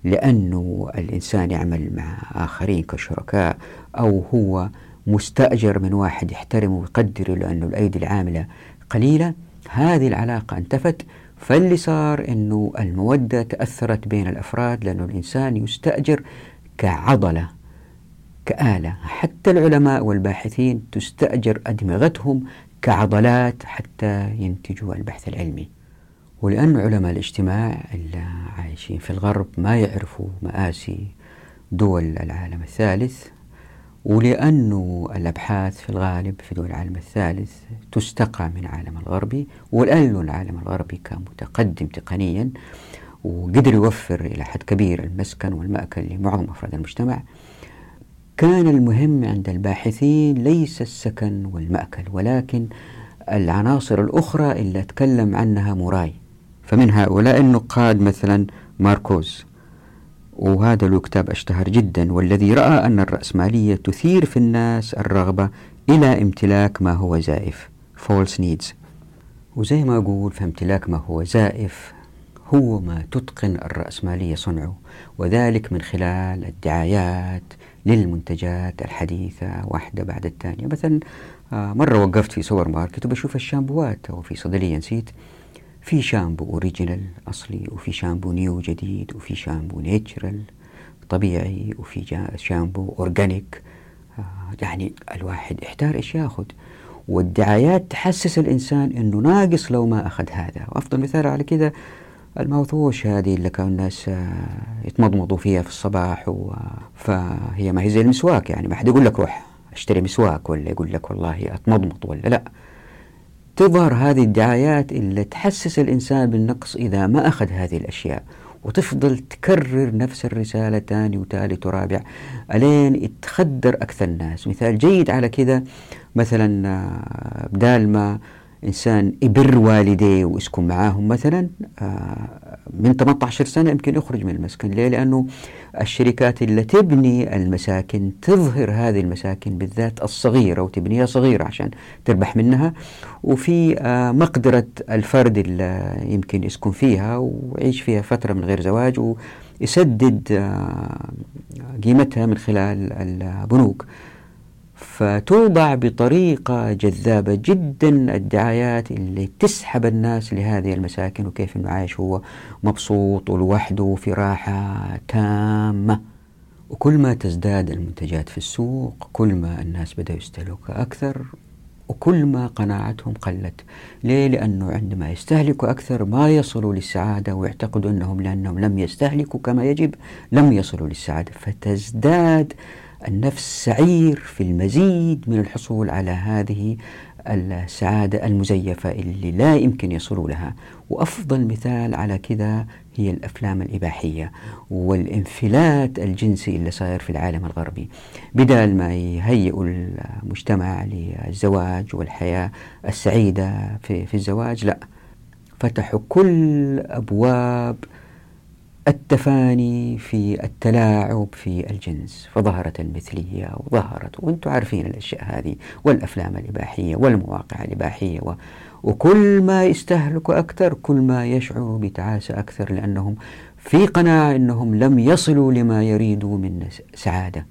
لأنه الإنسان يعمل مع آخرين كشركاء أو هو مستأجر من واحد يحترمه ويقدره لأنه الأيدي العاملة قليلة هذه العلاقة انتفت فاللي صار أنه المودة تأثرت بين الأفراد لأنه الإنسان يستأجر كعضلة كآلة. حتى العلماء والباحثين تستأجر أدمغتهم كعضلات حتى ينتجوا البحث العلمي. ولأن علماء الاجتماع اللي عايشين في الغرب ما يعرفوا مآسي دول العالم الثالث ولأنه الأبحاث في الغالب في دول العالم الثالث تستقى من العالم الغربي ولأنه العالم الغربي كان متقدم تقنيا وقدر يوفر إلى حد كبير المسكن والمأكل لمعظم أفراد المجتمع. كان المهم عند الباحثين ليس السكن والمأكل ولكن العناصر الأخرى اللي أتكلم عنها موراي. فمن هؤلاء النقاد مثلا ماركوز. وهذا له كتاب أشتهر جدا والذي رأى أن الرأسمالية تثير في الناس الرغبة إلى امتلاك ما هو زائف false needs. وزي ما أقول فامتلاك ما هو زائف هو ما تتقن الرأسمالية صنعه وذلك من خلال الدعايات للمنتجات الحديثة واحدة بعد الثانية. مثلا آه، مرة وقفت في سوبر ماركت وبشوف الشامبوات أو في صيدلية نسيت في شامبو original أصلي وفي شامبو new جديد وفي شامبو natural طبيعي وفي شامبو organic آه يعني الواحد يحتار إيش ياخذ والدعايات تحسس الإنسان إنه ناقص لو ما أخذ هذا. وأفضل مثال على كذا ال mouthwash هذه اللي كان الناس آه، يتمضمضوا فيها في الصباح و... فهي ما هي زي المسواك يعني ما حد يقول لك روح اشتري مسواك ولا يقول لك والله أتمضمض ولا لا. تظهر هذه الدعايات اللي تحسس الإنسان بالنقص إذا ما أخذ هذه الأشياء وتفضل تكرر نفس الرسالة ثاني وثالث ورابع ألين تخدر أكثر الناس. مثال جيد على كذا مثلا آه، بدال ما إنسان يبر والديه ويسكن معاهم مثلا آه، من 18 سنة يمكن يخرج من المسكن. ليه؟ لأنه الشركات اللي تبني المساكن تظهر هذه المساكن بالذات الصغيرة وتبنيها صغيرة عشان تربح منها. وفي آه، مقدرة الفرد اللي يمكن يسكن فيها ويعيش فيها فترة من غير زواج ويسدد آه، قيمتها من خلال البنوك. فتوضع بطريقة جذابة جدا الدعايات اللي تسحب الناس لهذه المساكن وكيف إنه عايش هو مبسوط ولوحده في راحة تامة. وكل ما تزداد المنتجات في السوق كل ما الناس بدأوا يستهلكوا أكثر وكل ما قناعتهم قلت. ليه؟ لأنه عندما يستهلكوا أكثر ما يصلوا للسعادة ويعتقدوا أنهم لأنهم لم يستهلكوا كما يجب لم يصلوا للسعادة. فتزداد النفس سعير في المزيد من الحصول على هذه السعادة المزيفة اللي لا يمكن يصلوا لها. وأفضل مثال على كذا هي الأفلام الإباحية والانفلات الجنسي اللي صاير في العالم الغربي. بدال ما يهيئوا المجتمع للزواج والحياة السعيدة في, في الزواج لا فتحوا كل أبواب التفاني في التلاعب في الجنس فظهرت المثلية وظهرت وأنتم عارفين الأشياء هذه والأفلام الإباحية والمواقع الإباحية و... وكل ما يستهلكوا أكثر كل ما يشعروا بتعاسة أكثر لأنهم في قناعة أنهم لم يصلوا لما يريدوا من سعادة.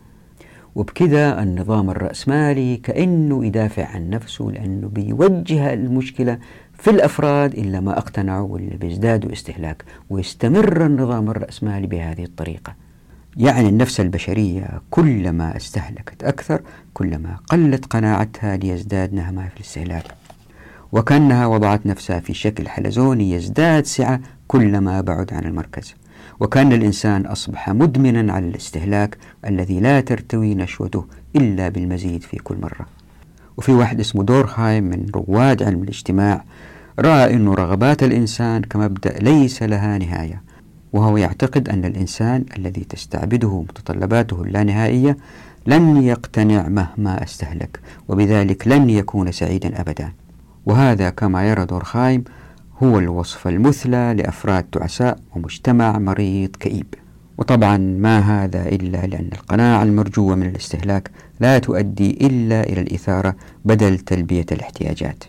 وبكذا النظام الرأسمالي كأنه يدافع عن نفسه لأنه بيوجه المشكلة في الأفراد إلا ما اقتنعوا واللي بيزدادوا استهلاك ويستمر النظام الرأسمالي بهذه الطريقة. يعني النفس البشرية كلما استهلكت أكثر كلما قلت قناعتها ليزداد نهمها في الاستهلاك. وكأنها وضعت نفسها في شكل حلزوني يزداد سعة كلما بعد عن المركز. وكأن الإنسان أصبح مدمنا على الاستهلاك الذي لا ترتوي نشوته إلا بالمزيد في كل مرة. وفي واحد اسمه دورهايم من رواد علم الاجتماع رأى أن رغبات الإنسان كمبدأ ليس لها نهاية وهو يعتقد أن الإنسان الذي تستعبده متطلباته اللانهائية لن يقتنع مهما استهلك وبذلك لن يكون سعيدا أبدا. وهذا كما يرى دورخايم هو الوصف المثلى لأفراد تعساء ومجتمع مريض كئيب. وطبعا ما هذا إلا لأن القناعة المرجوة من الاستهلاك لا تؤدي إلا إلى الإثارة بدل تلبية الاحتياجات.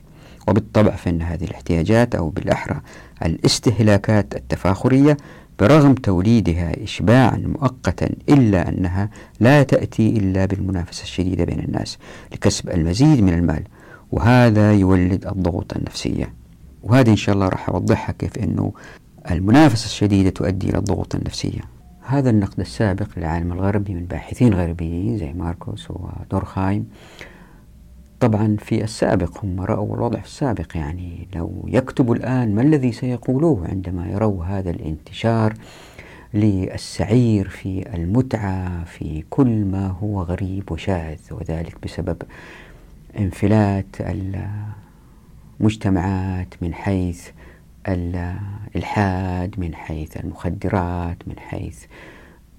وبالطبع فإن هذه الاحتياجات أو بالأحرى الاستهلاكات التفاخرية برغم توليدها إشباعا مؤقتا إلا أنها لا تأتي إلا بالمنافسة الشديدة بين الناس لكسب المزيد من المال وهذا يولد الضغوط النفسية. وهذه إن شاء الله راح أوضحها كيف أنه المنافسة الشديدة تؤدي إلى الضغوط النفسية. هذا النقد السابق للعالم الغربي من باحثين غربيين زي ماركوس ودورخايم. طبعا في السابق هم رأوا الوضع في السابق يعني لو يكتبوا الآن ما الذي سيقولوه عندما يروا هذا الانتشار للسعير في المتعة في كل ما هو غريب وشاذ وذلك بسبب انفلات المجتمعات من حيث الإلحاد من حيث المخدرات من حيث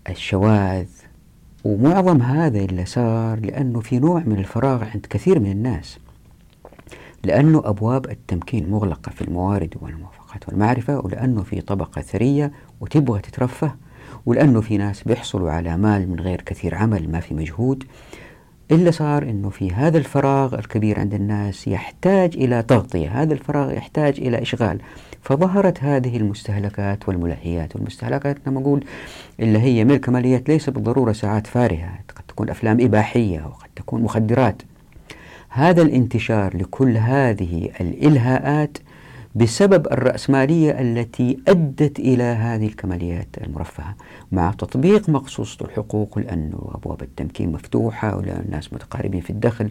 الشواذ. ومعظم هذا اللي صار لأنه في نوع من الفراغ عند كثير من الناس لأنه أبواب التمكين مغلقة في الموارد والموافقات والمعرفة ولأنه في طبقة ثرية وتبغى تترفه ولأنه في ناس بيحصلوا على مال من غير كثير عمل ما في مجهود. اللي صار أنه في هذا الفراغ الكبير عند الناس يحتاج إلى تغطية هذا الفراغ يحتاج إلى إشغال. فظهرت هذه المستهلكات والملهيات. والمستهلكات لما أقول اللي هي من الكماليات ليس بالضرورة ساعات فارهة. قد تكون أفلام إباحية وقد تكون مخدرات. هذا الانتشار لكل هذه الإلهاءات بسبب الرأسمالية التي أدت إلى هذه الكماليات المرفهة مع تطبيق مقصوصة الحقوق لأنه أبواب التمكين مفتوحة والناس متقاربين في الدخل.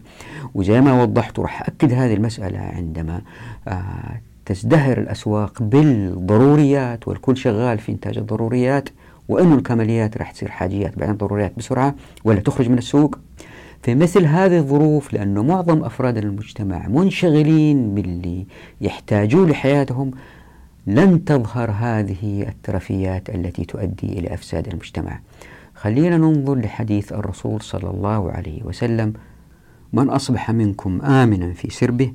وزي ما وضحت راح أكد هذه المسألة عندما آه تزدهر الأسواق بالضروريات والكل شغال في إنتاج الضروريات وأنه الكماليات راح تصير حاجيات بعدين ضروريات بسرعة ولا تخرج من السوق. في مثل هذه الظروف لأنه معظم أفراد المجتمع منشغلين باللي يحتاجوه لحياتهم لن تظهر هذه الترفيات التي تؤدي إلى أفساد المجتمع. خلينا ننظر لحديث الرسول صلى الله عليه وسلم من أصبح منكم آمنا في سربه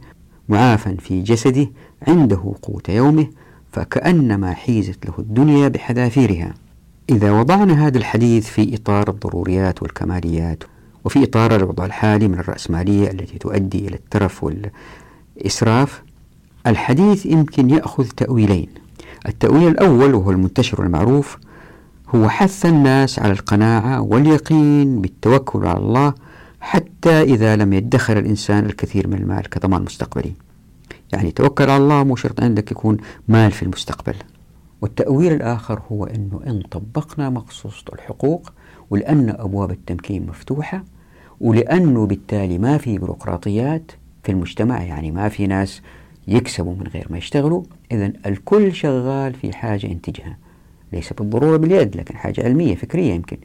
معافا في جسده عنده قوت يومه فكأنما حيزت له الدنيا بحذافيرها. إذا وضعنا هذا الحديث في إطار الضروريات والكماليات وفي إطار الوضع الحالي من الرأسمالية التي تؤدي إلى الترف والإسراف الحديث يمكن يأخذ تأويلين. التأويل الأول وهو المنتشر والمعروف هو حث الناس على القناعة واليقين بالتوكل على الله حتى إذا لم يدخر الإنسان الكثير من المال كضمان مستقبلي. يعني توكل على الله مو شرط عندك يكون مال في المستقبل. والتأويل الآخر هو أنه إن طبقنا مقصوصة الحقوق ولأن أبواب التمكين مفتوحة ولأنه بالتالي ما في بيروقراطيات في المجتمع يعني ما في ناس يكسبوا من غير ما يشتغلوا. إذا الكل شغال في حاجة ينتجها ليس بالضرورة باليد لكن حاجة علمية فكرية يمكن.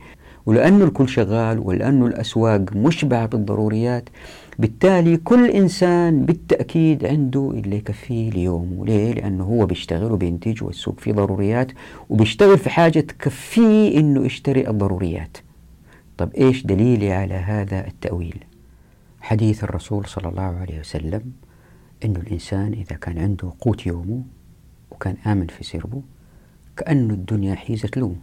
ولأنه الكل شغال ولأنه الأسواق مشبعة بالضروريات بالتالي كل إنسان بالتأكيد عنده اللي يكفيه ليومه ليه؟ لأنه هو بيشتغل وبينتج والسوق فيه ضروريات وبيشتغل في حاجة تكفيه أنه يشتري الضروريات. طب إيش دليلي على هذا التأويل؟ حديث الرسول صلى الله عليه وسلم أنه الإنسان إذا كان عنده قوت يومه وكان آمن في سربه كأنه الدنيا حيزت له.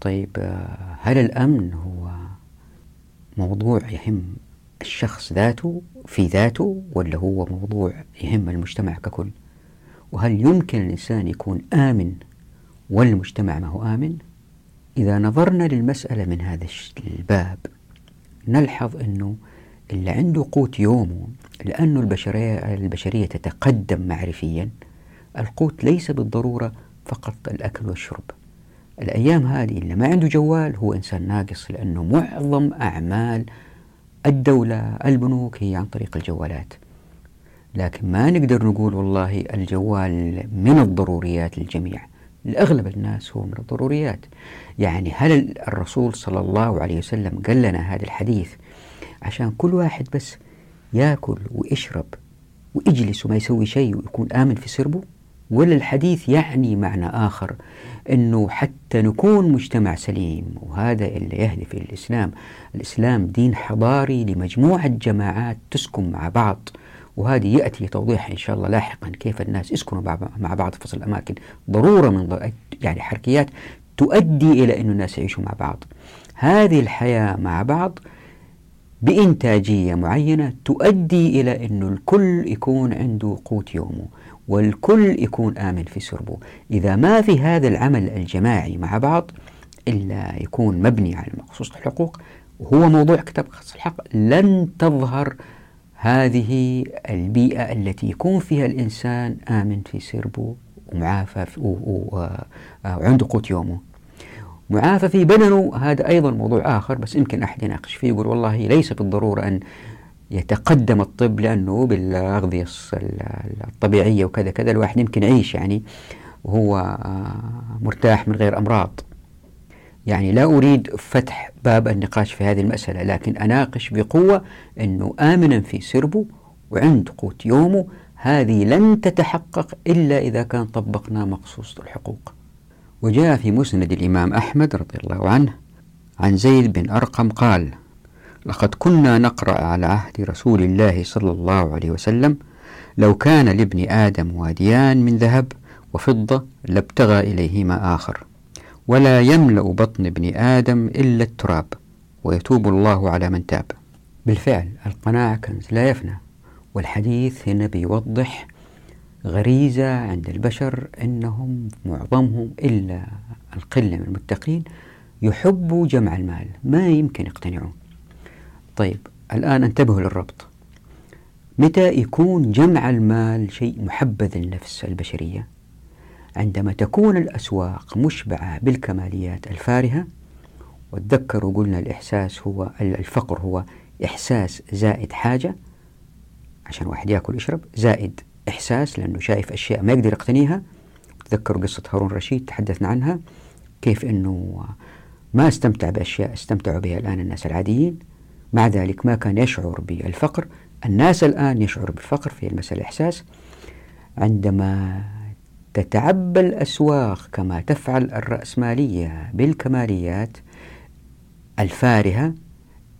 طيب آه، هل الأمن هو موضوع يهم الشخص ذاته في ذاته ولا هو موضوع يهم المجتمع ككل؟ وهل يمكن الإنسان يكون آمن والمجتمع ما هو آمن؟ إذا نظرنا للمسألة من هذا الباب نلحظ أنه اللي عنده قوت يومه لأنه البشرية, البشرية تتقدم معرفيا القوت ليس بالضرورة فقط الأكل والشرب. الأيام هذه اللي ما عنده جوال هو إنسان ناقص لأنه معظم أعمال الدولة البنوك هي عن طريق الجوالات. لكن ما نقدر نقول والله الجوال من الضروريات للجميع. لأغلب الناس هو من الضروريات. يعني هل الرسول صلى الله عليه وسلم قال لنا هذا الحديث عشان كل واحد بس ياكل ويشرب ويجلس وما يسوي شيء ويكون آمن في سربه؟ ولا الحديث يعني معنى آخر أنه حتى نكون مجتمع سليم وهذا اللي يهدف الإسلام. الإسلام دين حضاري لمجموعة جماعات تسكن مع بعض وهذه يأتي توضيح إن شاء الله لاحقا كيف الناس يسكنوا مع بعض في فصل الأماكن. ضرورة من يعني حركيات تؤدي إلى أن الناس يعيشوا مع بعض. هذه الحياة مع بعض بإنتاجية معينة تؤدي إلى أنه الكل يكون عنده قوت يومه. والكل يكون آمن في سربه إذا ما في هذا العمل الجماعي مع بعض إلا يكون مبني على مخصوص الحقوق وهو موضوع كتاب خص الحق. لن تظهر هذه البيئة التي يكون فيها الإنسان آمن في سربه ومعافى وعنده قوت يومه. معافى في بدنه هذا أيضا موضوع آخر بس يمكن أحد يناقش فيه يقول والله ليس بالضرورة أن يتقدم الطب لأنه بالأغذية الطبيعية وكذا كذا الواحد يمكن يعيش يعني وهو آه، مرتاح من غير أمراض. يعني لا أريد فتح باب النقاش في هذه المسألة لكن أناقش بقوة أنه آمنا في سربه وعند قوت يومه هذه لن تتحقق إلا إذا كان طبقنا مقصوصة الحقوق. وجاء في مسند الإمام أحمد رضي الله عنه عن زيد بن أرقم قال لقد كنا نقرأ على عهد رسول الله صلى الله عليه وسلم لو كان لابن آدم واديان من ذهب وفضة لابتغى إليهما آخر. ولا يملأ بطن ابن آدم إلا التراب ويتوب الله على من تاب. بالفعل القناعة كنز لا يفنى والحديث هنا بيوضح غريزة عند البشر أنهم معظمهم إلا القلة من المتقين يحبوا جمع المال ما يمكن يقتنعون طيب الآن انتبهوا للربط. متى يكون جمع المال شيء محبذ للنفس البشرية؟ عندما تكون الأسواق مشبعة بالكماليات الفارهة وتذكروا قلنا الإحساس هو الفقر هو إحساس زائد حاجة عشان واحد يأكل ويشرب زائد إحساس لأنه شايف أشياء ما يقدر يقتنيها. تذكروا قصة هارون رشيد تحدثنا عنها كيف أنه ما استمتع بأشياء استمتعوا بها الآن الناس العاديين. مع ذلك ما كان يشعر بالفقر. الناس الآن يشعر بالفقر في المسألة الإحساس. عندما تتعبى الأسواق كما تفعل الرأسمالية بالكماليات الفارهة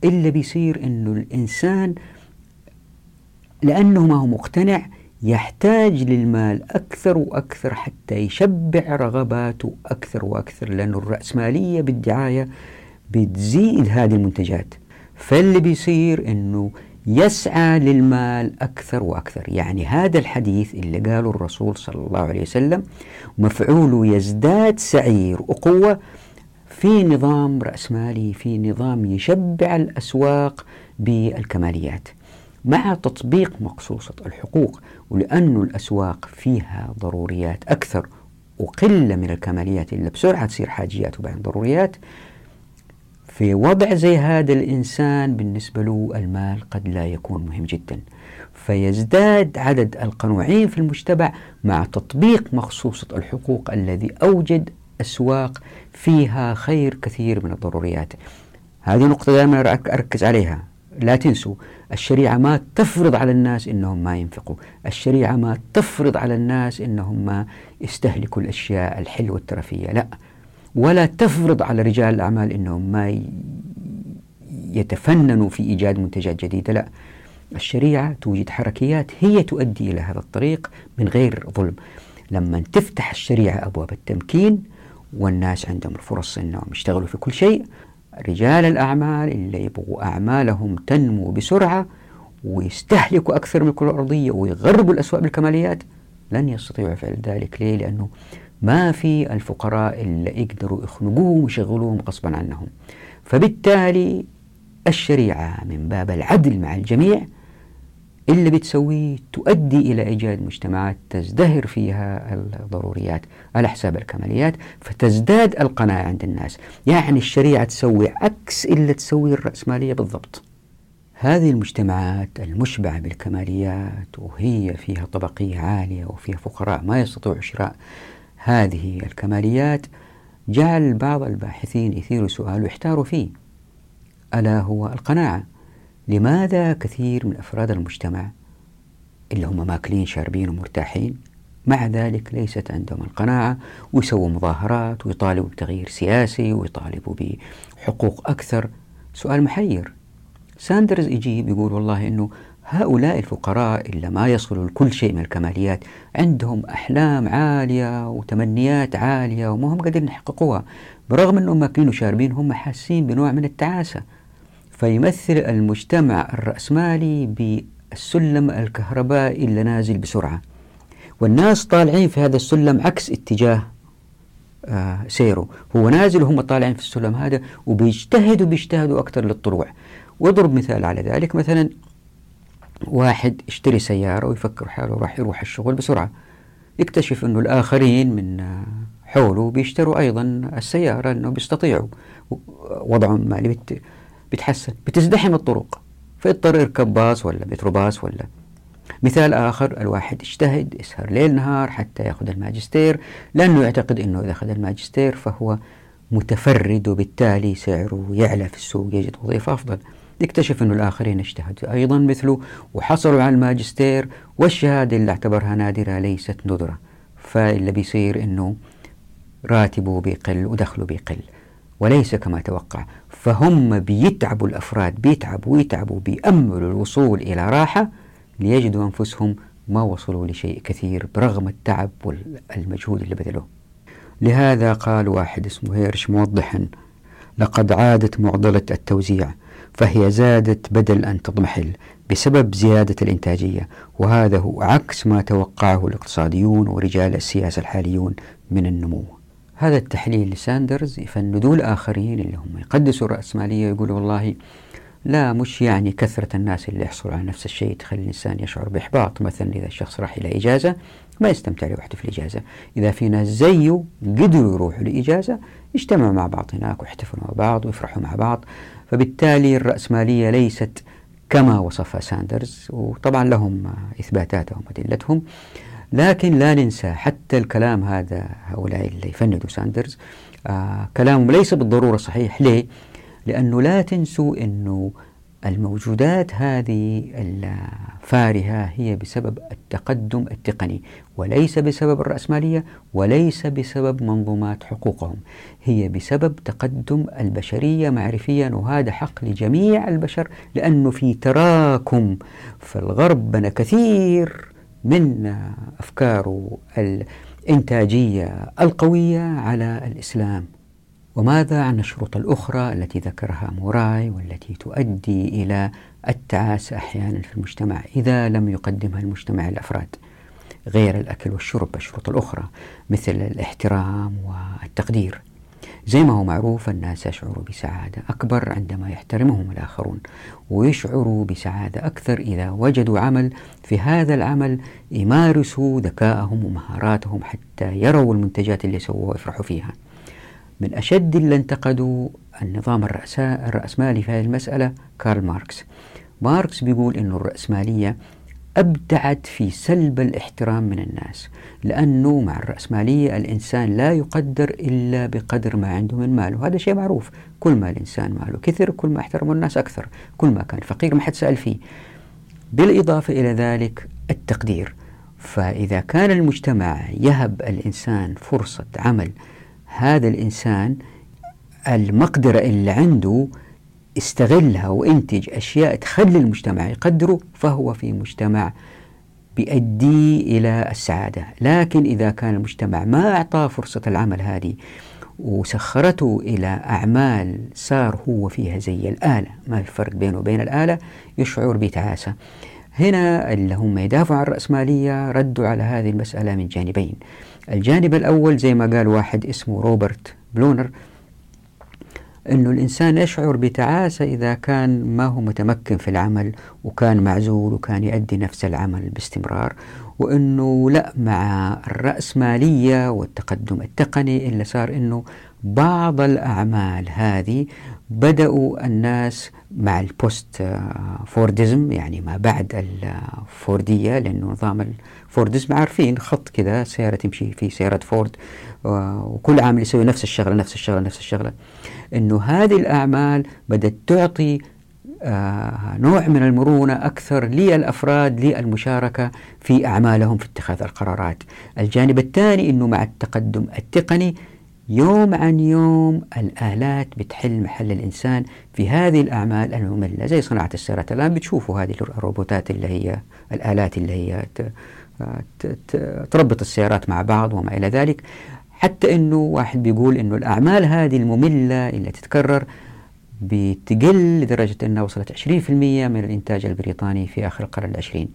إلا بيصير أنه الإنسان لأنه ما هو مقتنع يحتاج للمال أكثر وأكثر حتى يشبع رغباته أكثر وأكثر لأنه الرأسمالية بالدعاية بتزيد هذه المنتجات. فاللي بيصير أنه يسعى للمال أكثر وأكثر. يعني هذا الحديث اللي قاله الرسول صلى الله عليه وسلم مفعوله يزداد سعير وقوة في نظام رأسمالي في نظام يشبع الأسواق بالكماليات مع تطبيق مقصوصة الحقوق ولأن الأسواق فيها ضروريات أكثر وقلة من الكماليات اللي بسرعة تصير حاجيات وبعدين ضروريات في وضع زي هذا الإنسان بالنسبة له المال قد لا يكون مهم جدا. فيزداد عدد القنوعين في المجتمع مع تطبيق مخصوصة الحقوق الذي أوجد أسواق فيها خير كثير من الضروريات. هذه نقطة دائما أركز عليها. لا تنسوا الشريعة ما تفرض على الناس إنهم ما ينفقوا. الشريعة ما تفرض على الناس إنهم ما يستهلكوا الأشياء الحلوة الترفية لا ولا تفرض على رجال الأعمال أنهم ما يتفننوا في إيجاد منتجات جديدة. لا الشريعة توجد حركيات هي تؤدي إلى هذا الطريق من غير ظلم. لما تفتح الشريعة أبواب التمكين والناس عندهم الفرص أنهم يشتغلوا في كل شيء رجال الأعمال اللي يبغوا أعمالهم تنمو بسرعة ويستهلكوا أكثر من الكرة الأرضية ويغربوا الأسواق بالكماليات لن يستطيعوا فعل ذلك. ليه؟ لأنه ما في الفقراء اللي يقدروا يخنقوهم ويشغلوهم غصبا عنهم. فبالتالي الشريعة من باب العدل مع الجميع اللي بتسويه تؤدي إلى إيجاد مجتمعات تزدهر فيها الضروريات على حساب الكماليات فتزداد القناعة عند الناس. يعني الشريعة تسوي عكس اللي تسويه الرأسمالية بالضبط. هذه المجتمعات المشبعة بالكماليات وهي فيها طبقية عالية وفيها فقراء ما يستطيعوا شراء هذه الكماليات جعل بعض الباحثين يثيروا سؤال ويحتاروا فيه. ألا هو القناعة؟ لماذا كثير من أفراد المجتمع اللي هم ماكلين شاربين ومرتاحين مع ذلك ليست عندهم القناعة ويسووا مظاهرات ويطالبوا بتغيير سياسي ويطالبوا بحقوق أكثر؟ سؤال محير. ساندرز يجيب يقول والله أنه هؤلاء الفقراء اللي ما يصلوا لكل شيء من الكماليات عندهم أحلام عالية وتمنيات عالية وما هم قادرين يحققوها برغم أنهم ماكلين وشاربين هم حاسين بنوع من التعاسة. فيمثل المجتمع الرأسمالي بالسلم الكهربائي اللي نازل بسرعة. والناس طالعين في هذا السلم عكس اتجاه آه سيره هو نازل وهم طالعين في السلم هذا وبيجتهدوا بيجتهدوا أكثر للطلوع واضرب مثال على ذلك مثلا واحد يشتري سيارة ويفكر حاله راح يروح الشغل بسرعة. يكتشف أنه الآخرين من حوله بيشتروا أيضا السيارة أنه بيستطيعوا. وضعهم مالي بت بتحسن. بتزدحم الطرق. فيضطر يركب باص ولا متروباص ولا مثال آخر. الواحد يجتهد يسهر ليل نهار حتى يأخذ الماجستير. لأنه يعتقد أنه إذا أخذ الماجستير فهو متفرد وبالتالي سعره يعلى في السوق يجد وظيفة أفضل. يكتشف أن الآخرين اجتهدوا أيضا مثله وحصلوا على الماجستير والشهادة اللي اعتبرها نادرة ليست ندرة. فاللي بيصير أنه راتبه بيقل ودخله بيقل وليس كما توقع. فهم بيتعبوا الأفراد بيتعبوا ويتعبوا بيأملوا الوصول إلى راحة ليجدوا أنفسهم ما وصلوا لشيء كثير برغم التعب والمجهود اللي بذلوه. لهذا قال واحد اسمه هيرش موضحا لقد عادت معضلة التوزيع فهي زادت بدل أن تضمحل بسبب زيادة الإنتاجية وهذا هو عكس ما توقعه الاقتصاديون ورجال السياسة الحاليون من النمو. هذا التحليل لساندرز يفندوا الآخرين اللي هم يقدسوا الرأسمالية يقولوا والله لا مش يعني كثرة الناس اللي يحصلوا على نفس الشيء تخلي الإنسان يشعر بإحباط مثلا إذا الشخص راح إلى إجازة ما يستمتع لوحده في الإجازة. إذا في ناس زيه قدروا يروحوا لإجازة يجتمعوا مع بعض هناك ويحتفلوا مع بعض ويفرحوا مع بعض. فبالتالي الرأسمالية ليست كما وصفها ساندرز وطبعا لهم إثباتاتهم وأدلتهم لكن لا ننسى حتى الكلام هذا هؤلاء اللي يفندوا ساندرز آه كلامهم ليس بالضرورة صحيح ليه؟ لأنه لا تنسوا أنه الموجودات هذه الفارهة هي بسبب التقدم التقني وليس بسبب الرأسمالية وليس بسبب منظومات حقوقهم. هي بسبب تقدم البشرية معرفيا وهذا حق لجميع البشر لأنه في تراكم فالغرب بنى كثير من أفكاره الإنتاجية القوية على الإسلام. وماذا عن الشروط الأخرى التي ذكرها موراي والتي تؤدي إلى التعاسة أحيانا في المجتمع إذا لم يقدمها المجتمع الأفراد غير الأكل والشرب الشروط الأخرى مثل الاحترام والتقدير. زي ما هو معروف الناس يشعروا بسعادة أكبر عندما يحترمهم الآخرون ويشعروا بسعادة أكثر إذا وجدوا عمل. في هذا العمل يمارسوا ذكائهم ومهاراتهم حتى يروا المنتجات اللي سووها ويفرحوا فيها. من أشد اللي انتقدوا النظام الرأسمالي في هذه المسألة كارل ماركس. ماركس بيقول أن الرأسمالية أبدعت في سلب الاحترام من الناس لأنه مع الرأسمالية الإنسان لا يقدر إلا بقدر ما عنده من مال وهذا شيء معروف. كل ما الإنسان ماله كثر كل ما احترمه الناس أكثر كل ما كان فقير ما حد سأل فيه. بالإضافة إلى ذلك التقدير. فإذا كان المجتمع يهب الإنسان فرصة عمل هذا الإنسان المقدرة اللي عنده استغلها وإنتج أشياء تخلي المجتمع يقدره فهو في مجتمع بيؤدي إلى السعادة. لكن إذا كان المجتمع ما أعطاه فرصة العمل هذه وسخرته إلى أعمال صار هو فيها زي الآلة ما في فرق بينه وبين الآلة يشعر بتعاسة. هنا اللي هم يدافعوا عن الرأسمالية ردوا على هذه المسألة من جانبين. الجانب الأول زي ما قال واحد اسمه روبرت بلونر أنه الإنسان يشعر بتعاسة إذا كان ما هو متمكن في العمل وكان معزول وكان يؤدي نفس العمل باستمرار وأنه لا مع الرأسمالية والتقدم التقني اللي صار أنه بعض الأعمال هذه بدأوا الناس مع ال post-Fordism يعني ما بعد الفوردية لأنه نظام الفوردزم عارفين خط كذا سيارة تمشي في سيارة فورد وكل عامل يسوي نفس الشغلة نفس الشغلة نفس الشغلة. أنه هذه الأعمال بدأت تعطي آه نوع من المرونة أكثر للأفراد للمشاركة في أعمالهم في اتخاذ القرارات. الجانب الثاني أنه مع التقدم التقني يوم عن يوم الآلات بتحل محل الإنسان في هذه الأعمال المملة زي صناعة السيارات. الآن بتشوفوا هذه الروبوتات اللي هي الآلات اللي هي تربط السيارات مع بعض وما إلى ذلك. حتى أنه واحد بيقول أنه الأعمال هذه المملة اللي تتكرر بتقل لدرجة أنها وصلت 20% من الإنتاج البريطاني في آخر القرن العشرين.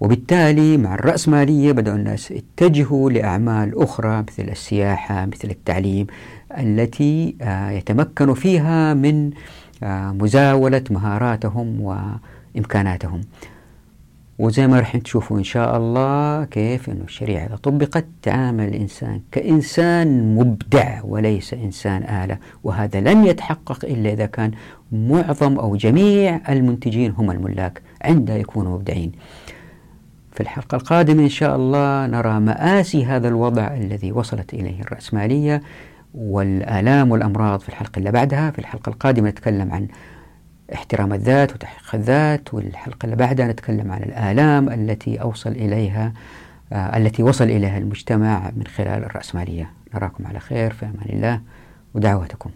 وبالتالي مع الرأسمالية بدأوا الناس يتجهوا لأعمال أخرى مثل السياحة مثل التعليم التي آه، يتمكنوا فيها من آه، مزاولة مهاراتهم وإمكاناتهم. وزي ما راح تشوفوا إن شاء الله كيف أن الشريعة إذا طبقت تعامل الإنسان كإنسان مبدع وليس إنسان آلة وهذا لن يتحقق إلا إذا كان معظم أو جميع المنتجين هم الملاك عندها يكونوا مبدعين. في الحلقة القادمة إن شاء الله نرى مآسي هذا الوضع الذي وصلت إليه الرأسمالية والآلام والأمراض في الحلقة اللي بعدها. في الحلقة القادمة نتكلم عن احترام الذات وتحقيق الذات والحلقة اللي بعدها نتكلم عن الآلام التي أوصل إليها آه التي وصل إليها المجتمع من خلال الرأسمالية. نراكم على خير في أمان الله ودعواتكم.